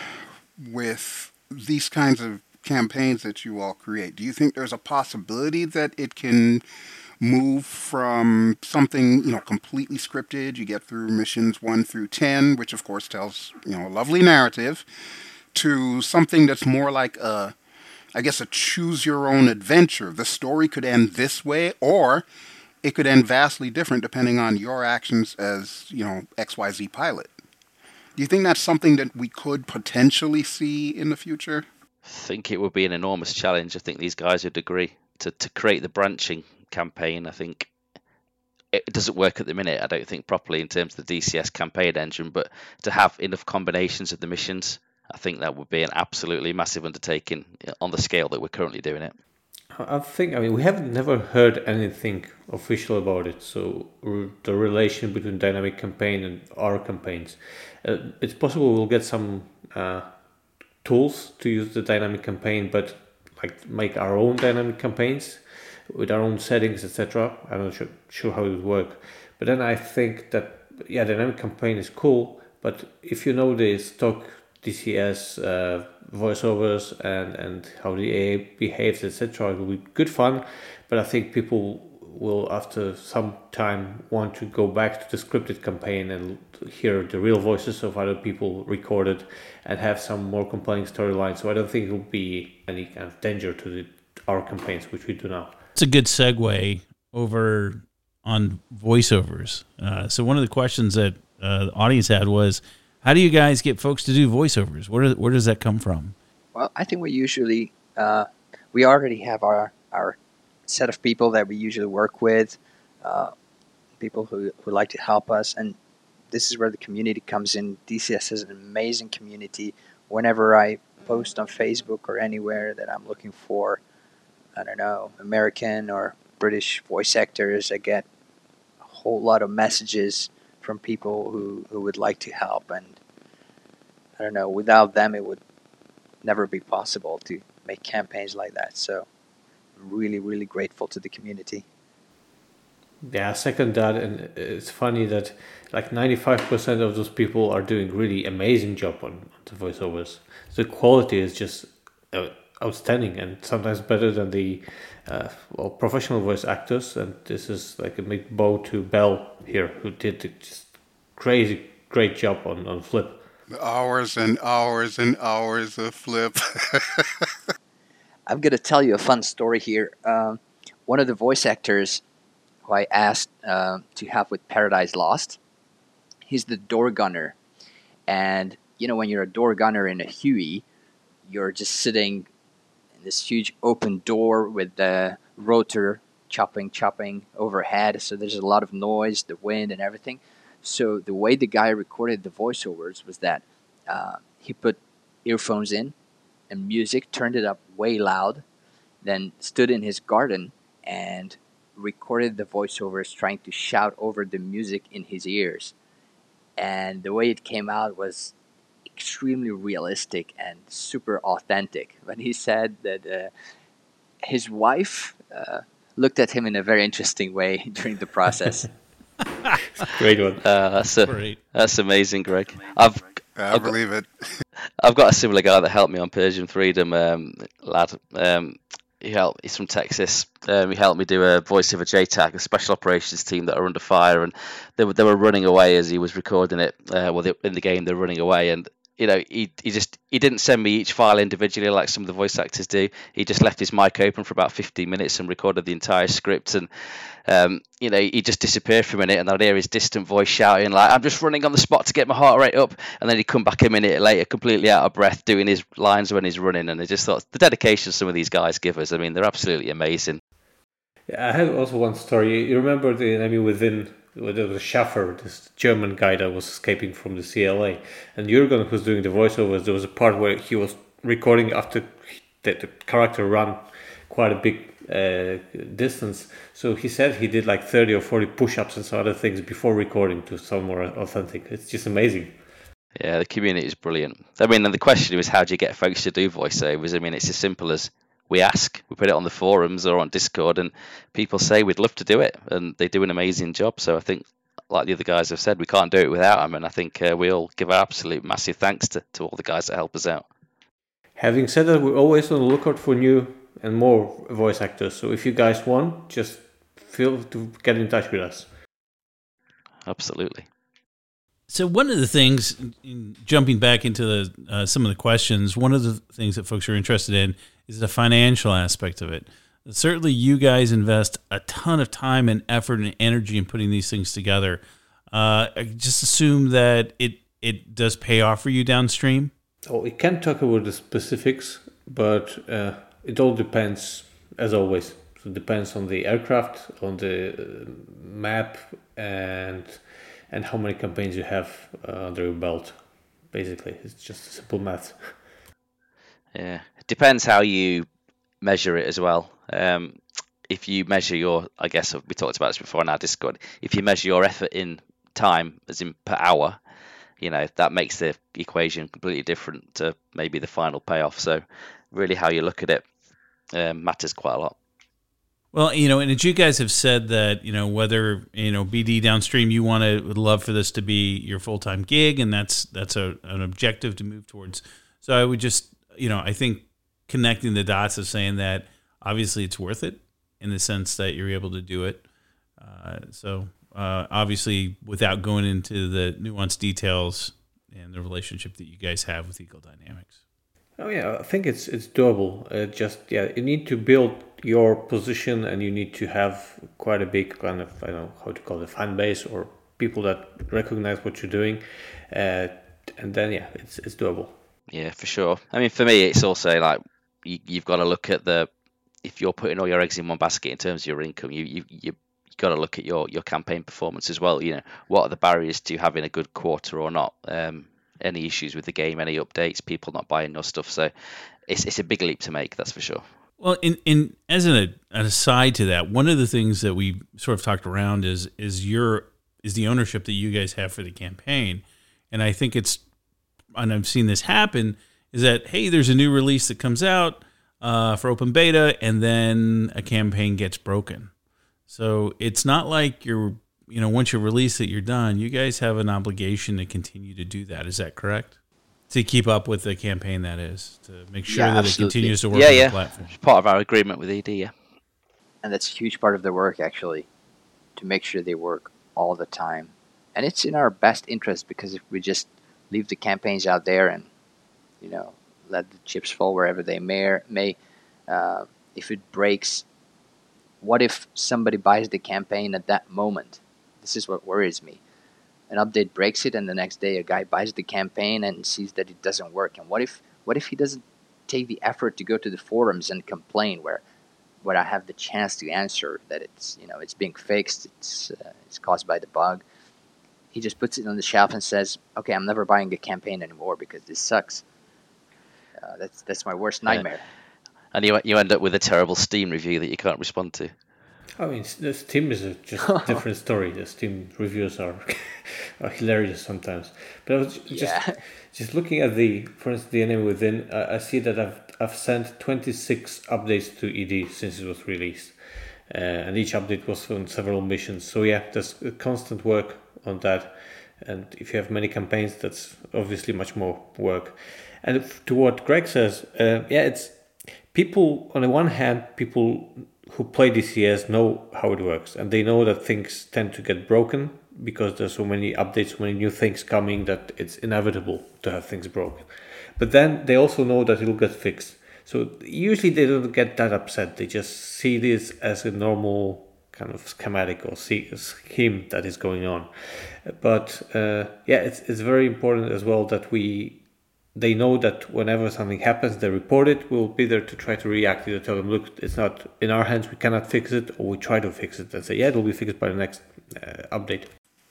with these kinds of campaigns that you all create? Do you think there's a possibility that it can move from something you know completely scripted? You get through missions 1 through 10 which of course tells you know a lovely narrative to something that's more like a i guess a choose your own adventure the story could end this way or it could end vastly different depending on your actions as you know xyz pilot. Do you think that's something that we could potentially see in the future think it would be an enormous challenge. I think these guys would agree to, to create the branching campaign. I think it doesn't work at the minute. I don't think properly in terms of the DCS campaign engine, but to have enough combinations of the missions, I think that would be an absolutely massive undertaking on the scale that we're currently doing it. I think I mean we have never heard anything official about it. So the relation between dynamic campaign and our campaigns, uh, it's possible we'll get some uh, tools to use the dynamic campaign, but like make our own dynamic campaigns with our own settings, etc. I'm not sure, sure how it would work. But then I think that yeah, dynamic campaign is cool, but if you know the stock DCS uh, voiceovers and and how the AA behaves, etc., it will be good fun. But I think people will after some time want to go back to the scripted campaign and hear the real voices of other people recorded and have some more compelling storyline. So I don't think it will be any kind of danger to the, our campaigns, which we do now. It's a good segue over on voiceovers. Uh, so one of the questions that uh, the audience had was, how do you guys get folks to do voiceovers? Where where does that come from? Well, I think we usually uh, we already have our our set of people that we usually work with, uh, people who, who like to help us. And this is where the community comes in. DCS is an amazing community. Whenever I post on Facebook or anywhere that I'm looking for, I don't know, American or British voice actors, I get a whole lot of messages from people who, who would like to help. And I don't know, without them, it would never be possible to make campaigns like that. So really, really grateful to the community. Yeah, second that, and it's funny that like ninety five percent of those people are doing really amazing job on, on the voiceovers. The quality is just uh, outstanding, and sometimes better than the uh, well professional voice actors. And this is like a big bow to Bell here, who did just crazy great job on on Flip. Hours and hours and hours of Flip. [laughs] I'm gonna tell you a fun story here. Um, one of the voice actors who I asked uh, to help with Paradise Lost. He's the door gunner, and you know when you're a door gunner in a Huey, you're just sitting in this huge open door with the rotor chopping, chopping overhead. So there's a lot of noise, the wind, and everything. So the way the guy recorded the voiceovers was that uh, he put earphones in and music, turned it up way loud, then stood in his garden and recorded the voiceovers trying to shout over the music in his ears. And the way it came out was extremely realistic and super authentic. When he said that uh, his wife uh, looked at him in a very interesting way [laughs] during the process. [laughs] Great one. Uh, that's a, Great. that's amazing, Greg. I've I believe it. [laughs] I've got a similar guy that helped me on Persian Freedom, um, lad. Um, he helped. He's from Texas. Um, he helped me do a voice of a JTAC, a special operations team that are under fire, and they were they were running away as he was recording it. Uh, well, they, in the game they're running away, and you know he he just he didn't send me each file individually like some of the voice actors do. He just left his mic open for about 15 minutes and recorded the entire script, and um, you know he just disappeared for a minute, and I'd hear his distant voice shouting like, "I'm just running on the spot to get my heart rate up," and then he'd come back a minute later, completely out of breath, doing his lines when he's running, and I just thought the dedication some of these guys give us. I mean, they're absolutely amazing. Yeah, I had also one story. You remember the enemy within? There was Schaffer, this German guy that was escaping from the CLA, and Jurgen, who's doing the voiceovers, there was a part where he was recording after the, the character ran quite a big uh, distance. So he said he did like 30 or 40 push ups and some other things before recording to sound more authentic. It's just amazing. Yeah, the community is brilliant. I mean, and the question was, how do you get folks to do voiceovers? I mean, it's as simple as we ask, we put it on the forums or on Discord, and people say we'd love to do it, and they do an amazing job. So I think, like the other guys have said, we can't do it without them, and I think uh, we all give our absolute massive thanks to, to all the guys that help us out. Having said that, we're always on the lookout for new and more voice actors. So if you guys want, just feel to get in touch with us. Absolutely. So one of the things, in jumping back into the uh, some of the questions, one of the things that folks are interested in is the financial aspect of it. Certainly, you guys invest a ton of time and effort and energy in putting these things together. Uh, just assume that it it does pay off for you downstream. Oh, we can't talk about the specifics, but uh, it all depends, as always. So it depends on the aircraft, on the uh, map, and and how many campaigns you have under your belt. Basically, it's just simple math. [laughs] Yeah, it depends how you measure it as well. Um, if you measure your, I guess we talked about this before in our Discord. If you measure your effort in time, as in per hour, you know that makes the equation completely different to maybe the final payoff. So, really, how you look at it um, matters quite a lot. Well, you know, and as you guys have said that, you know, whether you know BD downstream, you want to would love for this to be your full time gig, and that's that's a, an objective to move towards. So I would just, you know, I think connecting the dots of saying that obviously it's worth it in the sense that you're able to do it. Uh, so uh, obviously, without going into the nuanced details and the relationship that you guys have with Eagle Dynamics. Oh yeah, I think it's it's doable. Uh, just yeah, you need to build your position, and you need to have quite a big kind of I don't know how to call it fan base or people that recognize what you're doing, uh, and then yeah, it's it's doable. Yeah, for sure. I mean, for me, it's also like you, you've got to look at the if you're putting all your eggs in one basket in terms of your income, you you you got to look at your your campaign performance as well. You know, what are the barriers to having a good quarter or not? Um, any issues with the game, any updates, people not buying your stuff. So it's it's a big leap to make, that's for sure. Well, in, in as an, an aside to that, one of the things that we sort of talked around is is your is the ownership that you guys have for the campaign, and I think it's and I've seen this happen is that hey, there's a new release that comes out uh, for open beta, and then a campaign gets broken. So it's not like you're you know once you release it, you're done. You guys have an obligation to continue to do that. Is that correct? to keep up with the campaign that is to make sure yeah, that absolutely. it continues to work yeah, yeah. the platform. It's part of our agreement with ED, yeah. And that's a huge part of their work actually, to make sure they work all the time. And it's in our best interest because if we just leave the campaigns out there and you know let the chips fall wherever they may, may uh, if it breaks, what if somebody buys the campaign at that moment? This is what worries me. An update breaks it and the next day a guy buys the campaign and sees that it doesn't work. And what if what if he doesn't take the effort to go to the forums and complain where where I have the chance to answer that it's you know it's being fixed it's uh, it's caused by the bug he just puts it on the shelf and says okay I'm never buying a campaign anymore because this sucks uh, that's that's my worst nightmare yeah. and you you end up with a terrible Steam review that you can't respond to I mean, the Steam is a just [laughs] different story. The Steam reviews are, [laughs] are hilarious sometimes. But I was just yeah. just looking at the, for instance, the enemy within. I, I see that I've I've sent twenty six updates to ED since it was released, uh, and each update was on several missions. So yeah, there's constant work on that. And if you have many campaigns, that's obviously much more work. And to what Greg says, uh, yeah, it's people. On the one hand, people who play DCS know how it works and they know that things tend to get broken because there's so many updates, so many new things coming that it's inevitable to have things broken. But then they also know that it'll get fixed. So usually they don't get that upset. They just see this as a normal kind of schematic or scheme that is going on. But uh, yeah, it's it's very important as well that we they know that whenever something happens, they report it. We'll be there to try to react to Tell them, look, it's not in our hands. We cannot fix it, or we try to fix it and say, yeah, it'll be fixed by the next uh, update.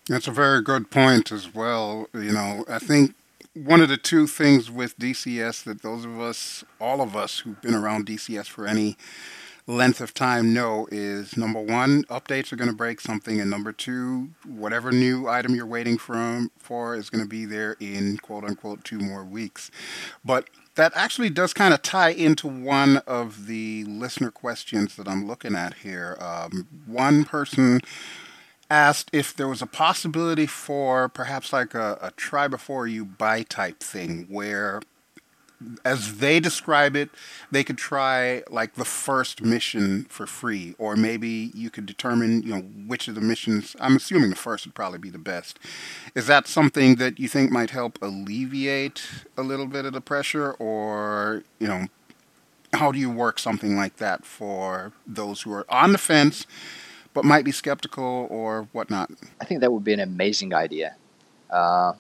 That's a very good point as well. You know, I think one of the two things with DCS that those of us, all of us who've been around DCS for any length of time know is number one, updates are going to break something, and number two, whatever new item you're waiting from for is going to be there in quote unquote two more weeks. But that actually does kind of tie into one of the listener questions that I'm looking at here. Um, one person asked if there was a possibility for perhaps like a, a try before you buy type thing where as they describe it, they could try like the first mission for free, or maybe you could determine, you know, which of the missions. I'm assuming the first would probably be the best. Is that something that you think might help alleviate a little bit of the pressure, or you know, how do you work something like that for those who are on the fence but might be skeptical or whatnot? I think that would be an amazing idea, uh,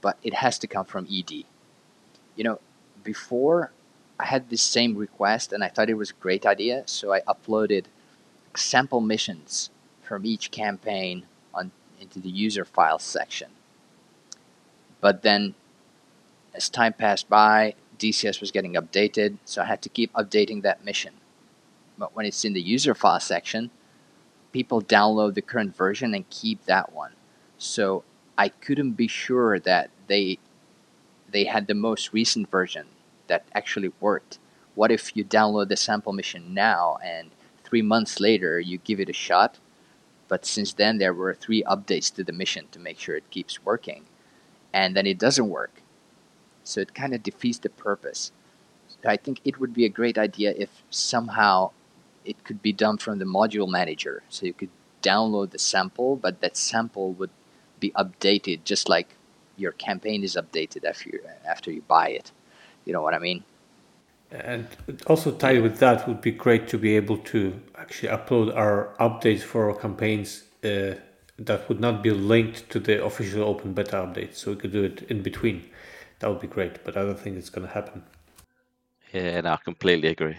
but it has to come from ED you know, before I had this same request and I thought it was a great idea, so I uploaded sample missions from each campaign on into the user files section. But then as time passed by, DCS was getting updated, so I had to keep updating that mission. But when it's in the user file section, people download the current version and keep that one. So I couldn't be sure that they they had the most recent version that actually worked. What if you download the sample mission now and three months later you give it a shot? But since then, there were three updates to the mission to make sure it keeps working, and then it doesn't work. So it kind of defeats the purpose. I think it would be a great idea if somehow it could be done from the module manager. So you could download the sample, but that sample would be updated just like your campaign is updated after you, after you buy it. You know what I mean? And also tied with that would be great to be able to actually upload our updates for our campaigns uh, that would not be linked to the official open beta update. So we could do it in between. That would be great, but I don't think it's going to happen. Yeah, no, I completely agree.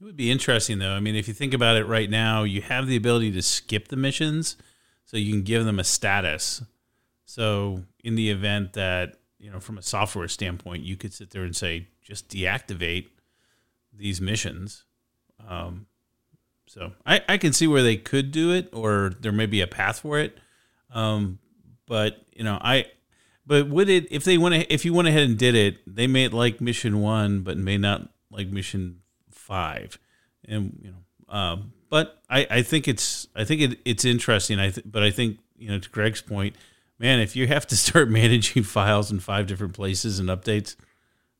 It would be interesting though. I mean, if you think about it right now, you have the ability to skip the missions, so you can give them a status. So in the event that you know, from a software standpoint, you could sit there and say just deactivate these missions. Um, so I, I can see where they could do it, or there may be a path for it. Um, but you know, I but would it if they went if you went ahead and did it, they may like mission one, but may not like mission five, and you know. Um, but I, I think it's I think it, it's interesting. I th- but I think you know to Greg's point, man, if you have to start [laughs] managing files in five different places and updates,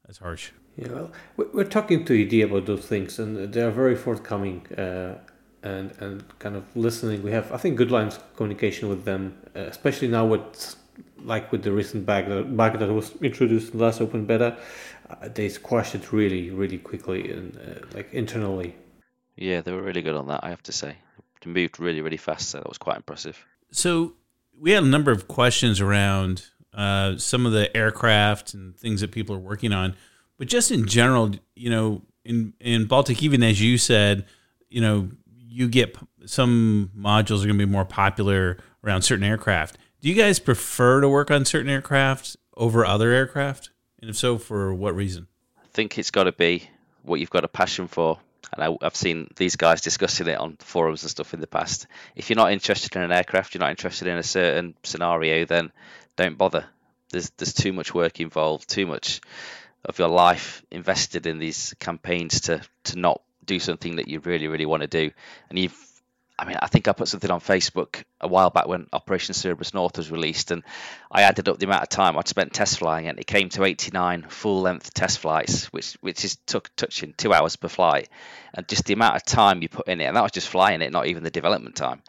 that's harsh. Yeah, well, we're talking to ED about those things, and they are very forthcoming uh, and and kind of listening. We have, I think, good lines of communication with them, uh, especially now with like with the recent bug that, bug that was introduced in last open beta. Uh, they squashed it really, really quickly and uh, like internally. Yeah, they were really good on that. I have to say, they moved really, really fast. So that was quite impressive. So we had a number of questions around uh, some of the aircraft and things that people are working on. But just in general, you know, in in Baltic, even as you said, you know, you get some modules are going to be more popular around certain aircraft. Do you guys prefer to work on certain aircraft over other aircraft? And if so, for what reason? I think it's got to be what you've got a passion for. And I, have seen these guys discussing it on forums and stuff in the past. If you're not interested in an aircraft, you're not interested in a certain scenario, then don't bother. There's there's too much work involved, too much of your life invested in these campaigns to to not do something that you really really want to do and you've I mean, I think I put something on Facebook a while back when Operation Cerberus North was released, and I added up the amount of time I'd spent test flying, and it came to 89 full-length test flights, which which is took touching two hours per flight, and just the amount of time you put in it, and that was just flying it, not even the development time.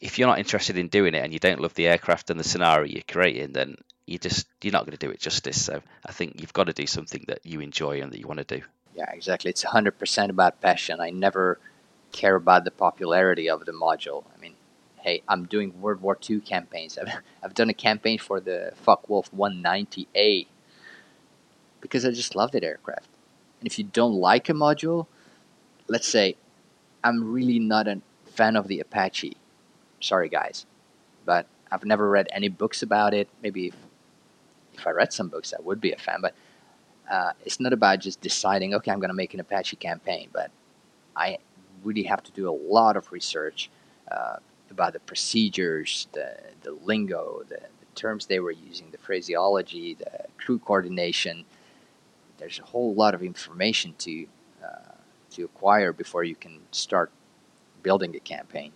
If you're not interested in doing it and you don't love the aircraft and the scenario you're creating, then you just you're not going to do it justice. So I think you've got to do something that you enjoy and that you want to do. Yeah, exactly. It's 100% about passion. I never care about the popularity of the module. I mean, hey, I'm doing World War II campaigns. [laughs] I've, I've done a campaign for the Focke-Wulf 190A because I just love that aircraft. And if you don't like a module, let's say I'm really not a fan of the Apache. Sorry, guys, but I've never read any books about it. Maybe if if I read some books, I would be a fan. But uh, it's not about just deciding, okay, I'm going to make an Apache campaign. But I really have to do a lot of research uh, about the procedures, the, the lingo, the, the, terms they were using, the phraseology, the crew coordination. There's a whole lot of information to uh, to acquire before you can start building a campaign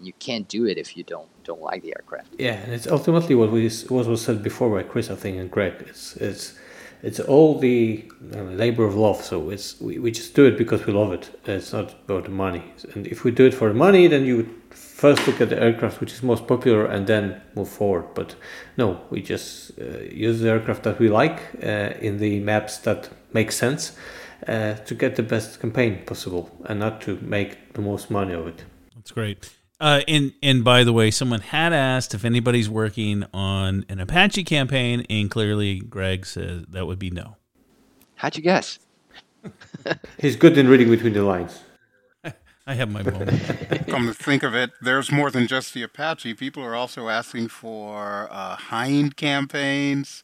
and you can't do it if you don't don't like the aircraft. Yeah, and it's ultimately what we what was said before by Chris, I think, and Greg. It's it's it's all the labor of love. So it's we, we just do it because we love it. It's not about the money. And if we do it for the money, then you would first look at the aircraft which is most popular and then move forward. But no, we just uh, use the aircraft that we like uh, in the maps that make sense. Uh, to get the best campaign possible and not to make the most money of it. That's great. Uh, and and by the way, someone had asked if anybody's working on an Apache campaign, and clearly Greg says that would be no. How'd you guess? [laughs] He's good in reading between the lines. [laughs] I have my moment. [laughs] Come to think of it, there's more than just the Apache. People are also asking for uh, Hind campaigns,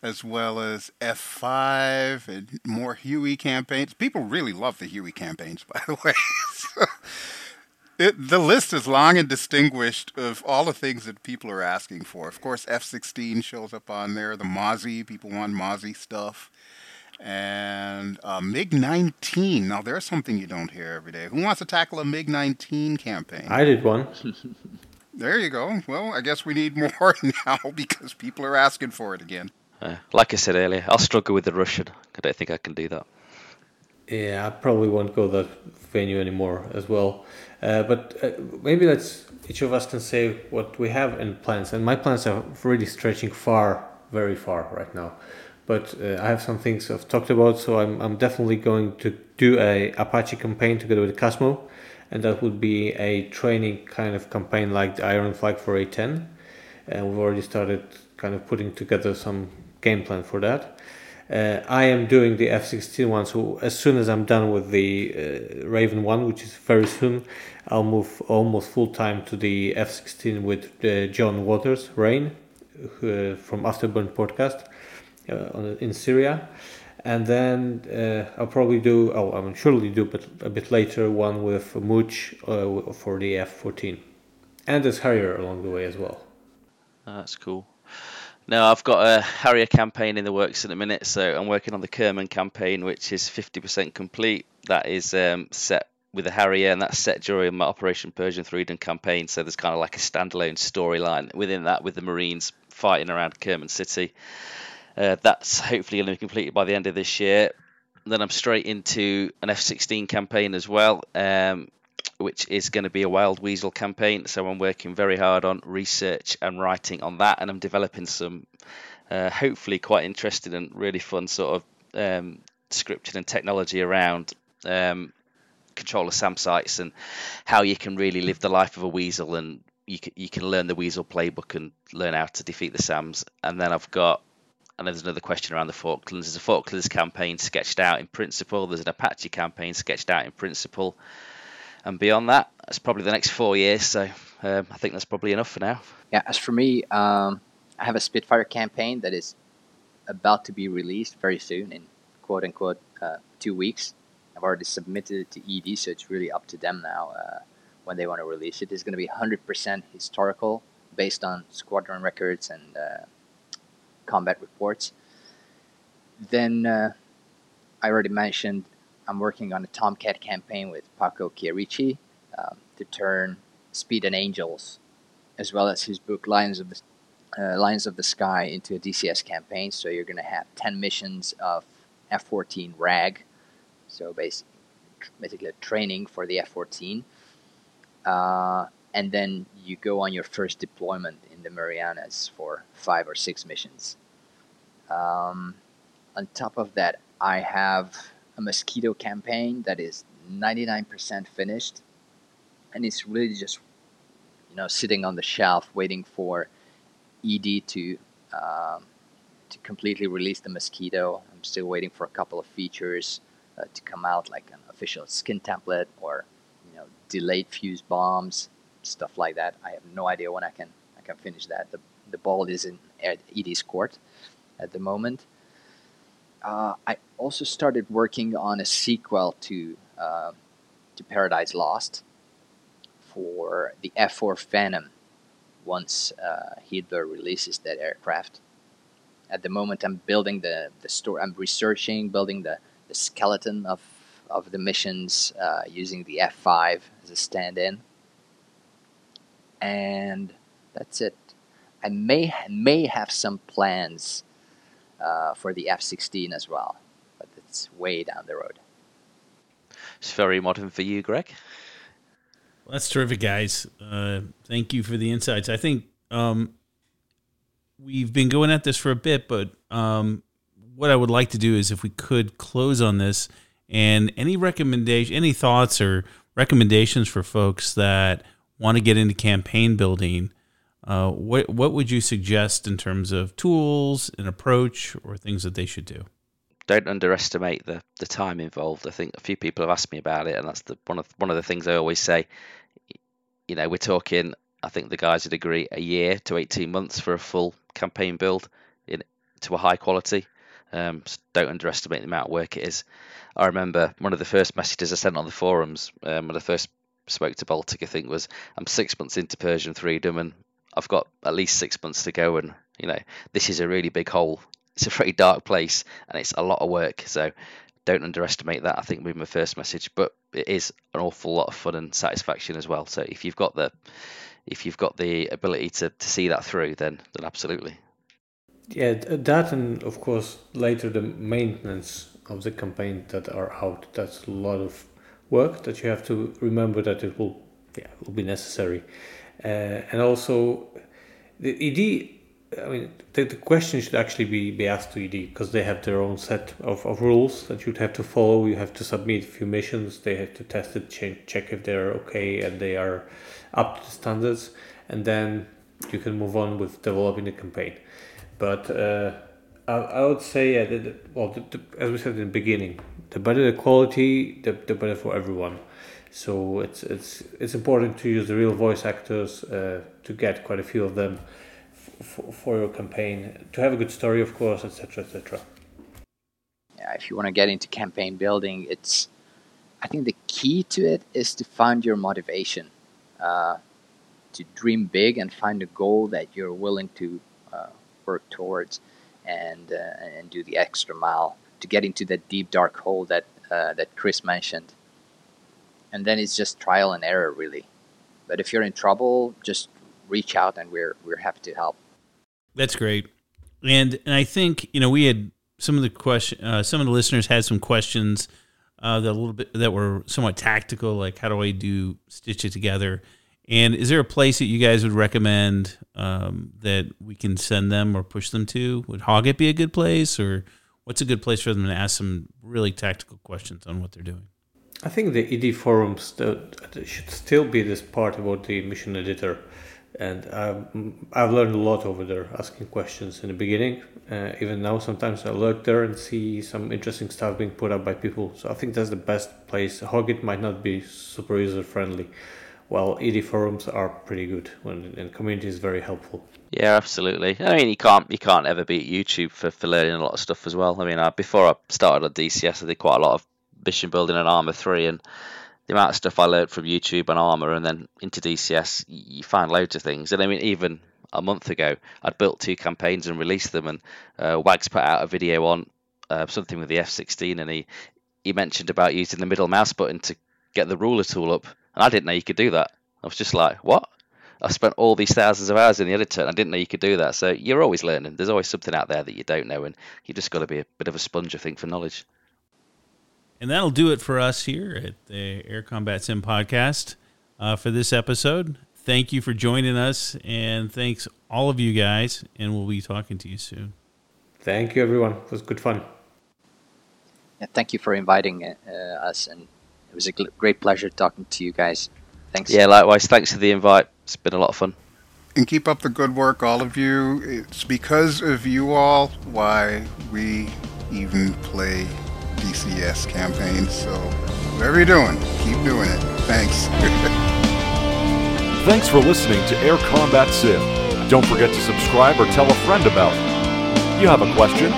as well as F5 and more Huey campaigns. People really love the Huey campaigns, by the way. so, it, the list is long and distinguished of all the things that people are asking for. Of course, F-16 shows up on there. The Mozzie, people want Mozzie stuff. And uh, MiG-19. Now, there's something you don't hear every day. Who wants to tackle a MiG-19 campaign? I did one. [laughs] there you go. Well, I guess we need more [laughs] now because people are asking for it again. Uh, like I said earlier, I'll struggle with the Russian. I don't think I can do that. Yeah, I probably won't go that venue anymore as well. Uh, but uh, maybe let's each of us can say what we have in plans. And my plans are really stretching far, very far right now. But uh, I have some things I've talked about, so I'm, I'm definitely going to do a Apache campaign together with Cosmo, and that would be a training kind of campaign like the Iron Flag for A10. And we've already started kind of putting together some game plan for that. Uh, I am doing the F-16 one, so as soon as I'm done with the uh, Raven one, which is very soon, I'll move almost full time to the F-16 with uh, John Waters, Rain, who, from Afterburn podcast uh, in Syria. And then uh, I'll probably do, oh, I will surely do, but a bit later, one with Mooch uh, for the F-14. And there's Harrier along the way as well. Oh, that's cool. No, I've got a Harrier campaign in the works in a minute, so I'm working on the Kerman campaign, which is 50% complete. That is um, set with the Harrier, and that's set during my Operation Persian Freedom campaign. So there's kind of like a standalone storyline within that with the Marines fighting around Kerman City. Uh, that's hopefully going to be completed by the end of this year. Then I'm straight into an F-16 campaign as well. Um, which is going to be a wild weasel campaign. So I'm working very hard on research and writing on that, and I'm developing some uh, hopefully quite interesting and really fun sort of um, scripting and technology around um, controller SAM sites and how you can really live the life of a weasel and you can, you can learn the weasel playbook and learn how to defeat the SAMs. And then I've got and there's another question around the Falklands. There's a Falklands campaign sketched out in principle. There's an Apache campaign sketched out in principle and beyond that, it's probably the next four years. So um, I think that's probably enough for now. Yeah, as for me, um, I have a Spitfire campaign that is about to be released very soon in quote unquote uh, two weeks. I've already submitted it to ED, so it's really up to them now uh, when they want to release it. It's going to be 100% historical, based on squadron records and uh, combat reports. Then uh, I already mentioned I'm working on a Tomcat campaign with Paco Chierici um, to turn Speed and Angels, as well as his book Lions of the uh, of the Sky, into a DCS campaign. So you're going to have 10 missions of F-14 RAG, so basically, basically training for the F-14. Uh, and then you go on your first deployment in the Marianas for five or six missions. Um, on top of that, I have a mosquito campaign that is 99% finished and it's really just you know sitting on the shelf waiting for ED to um, to completely release the mosquito i'm still waiting for a couple of features uh, to come out like an official skin template or you know delayed fuse bombs stuff like that i have no idea when i can i can finish that the, the ball is in ED's court at the moment uh, I also started working on a sequel to uh, to Paradise Lost for the F4 Phantom once uh, Heatblur releases that aircraft. At the moment, I'm building the the story. I'm researching, building the, the skeleton of of the missions uh, using the F5 as a stand-in, and that's it. I may may have some plans uh, for the F16 as well, but it's way down the road. It's very modern for you, Greg. Well, that's terrific, guys. Uh, thank you for the insights. I think um, we've been going at this for a bit, but um, what I would like to do is if we could close on this and any recommendation, any thoughts or recommendations for folks that want to get into campaign building uh, what what would you suggest in terms of tools and approach or things that they should do? Don't underestimate the, the time involved. I think a few people have asked me about it, and that's the one of one of the things I always say. You know, we're talking. I think the guys would agree a year to eighteen months for a full campaign build in to a high quality. Um, don't underestimate the amount of work it is. I remember one of the first messages I sent on the forums um, when I first spoke to Baltic, I think, was I'm six months into Persian Freedom and I've got at least six months to go, and you know this is a really big hole. It's a very dark place, and it's a lot of work. So don't underestimate that. I think would be my first message, but it is an awful lot of fun and satisfaction as well. So if you've got the if you've got the ability to, to see that through, then then absolutely. Yeah, that and of course later the maintenance of the campaign that are out. That's a lot of work that you have to remember that it will yeah will be necessary. Uh, and also, the ED, I mean, the, the question should actually be, be asked to ED because they have their own set of, of rules that you'd have to follow. You have to submit a few missions, they have to test it, check, check if they're okay and they are up to the standards, and then you can move on with developing the campaign. But uh, I, I would say, yeah, the, well, the, the, as we said in the beginning, the better the quality, the, the better for everyone. So it's it's it's important to use the real voice actors uh, to get quite a few of them f- for your campaign to have a good story, of course, etc., etc. Yeah, if you want to get into campaign building, it's I think the key to it is to find your motivation, uh, to dream big and find a goal that you're willing to work towards, and uh, and do the extra mile to get into that deep dark hole that uh, that Chris mentioned. And then it's just trial and error, really. But if you're in trouble, just reach out, and we're we're happy to help. That's great, and and I think you know we had some of the question, uh, some of the listeners had some questions uh, that a little bit that were somewhat tactical, like how do I do stitch it together? And is there a place that you guys would recommend um, that we can send them or push them to? Would Hoggit be a good place, or what's a good place for them to ask some really tactical questions on what they're doing? I think the ED forums should still be this part about the mission editor, and I've, I've learned a lot over there asking questions in the beginning. Uh, even now, sometimes I lurk there and see some interesting stuff being put up by people. So I think that's the best place. Hoggit might not be super user friendly, while ED forums are pretty good when and community is very helpful. Yeah, absolutely. I mean, you can't you can't ever beat YouTube for, for learning a lot of stuff as well. I mean, uh, before I started on DCS, I did quite a lot of mission building and Arma 3 and the amount of stuff I learned from YouTube and Arma, and then into DCS, you find loads of things. And I mean, even a month ago, I'd built two campaigns and released them, and uh, Wags put out a video on uh, something with the F16, and he he mentioned about using the middle mouse button to get the ruler tool up, I didn't know you could do that. I was just like, what? I spent all these thousands of hours in the editor, and I didn't know you could do that. So you're always learning. There's always something out there that you don't know, and you just got to be a bit of a sponge, I think, for knowledge. And that'll do it for us here at the Air Combat Sim podcast uh, for this episode. Thank you for joining us, and thanks all of you guys. And we'll be talking to you soon. Thank you, everyone. It was good fun. Yeah, thank you for inviting uh, us, and it was a great pleasure talking to you guys. Thanks. Yeah, likewise. Thanks for the invite. It's been a lot of fun. And keep up the good work, all of you. It's because of you all why we even play DCS campaigns. So whatever you're doing, keep doing it. Thanks. [laughs] Thanks for listening to Air Combat Sim. Don't forget to subscribe or tell a friend about it. You have a question,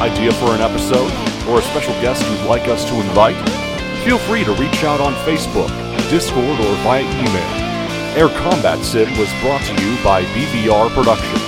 idea for an episode, or a special guest you'd like us to invite? Feel free to reach out on Facebook, Discord, or via email. Air Combat Sim was brought to you by BVR Productions.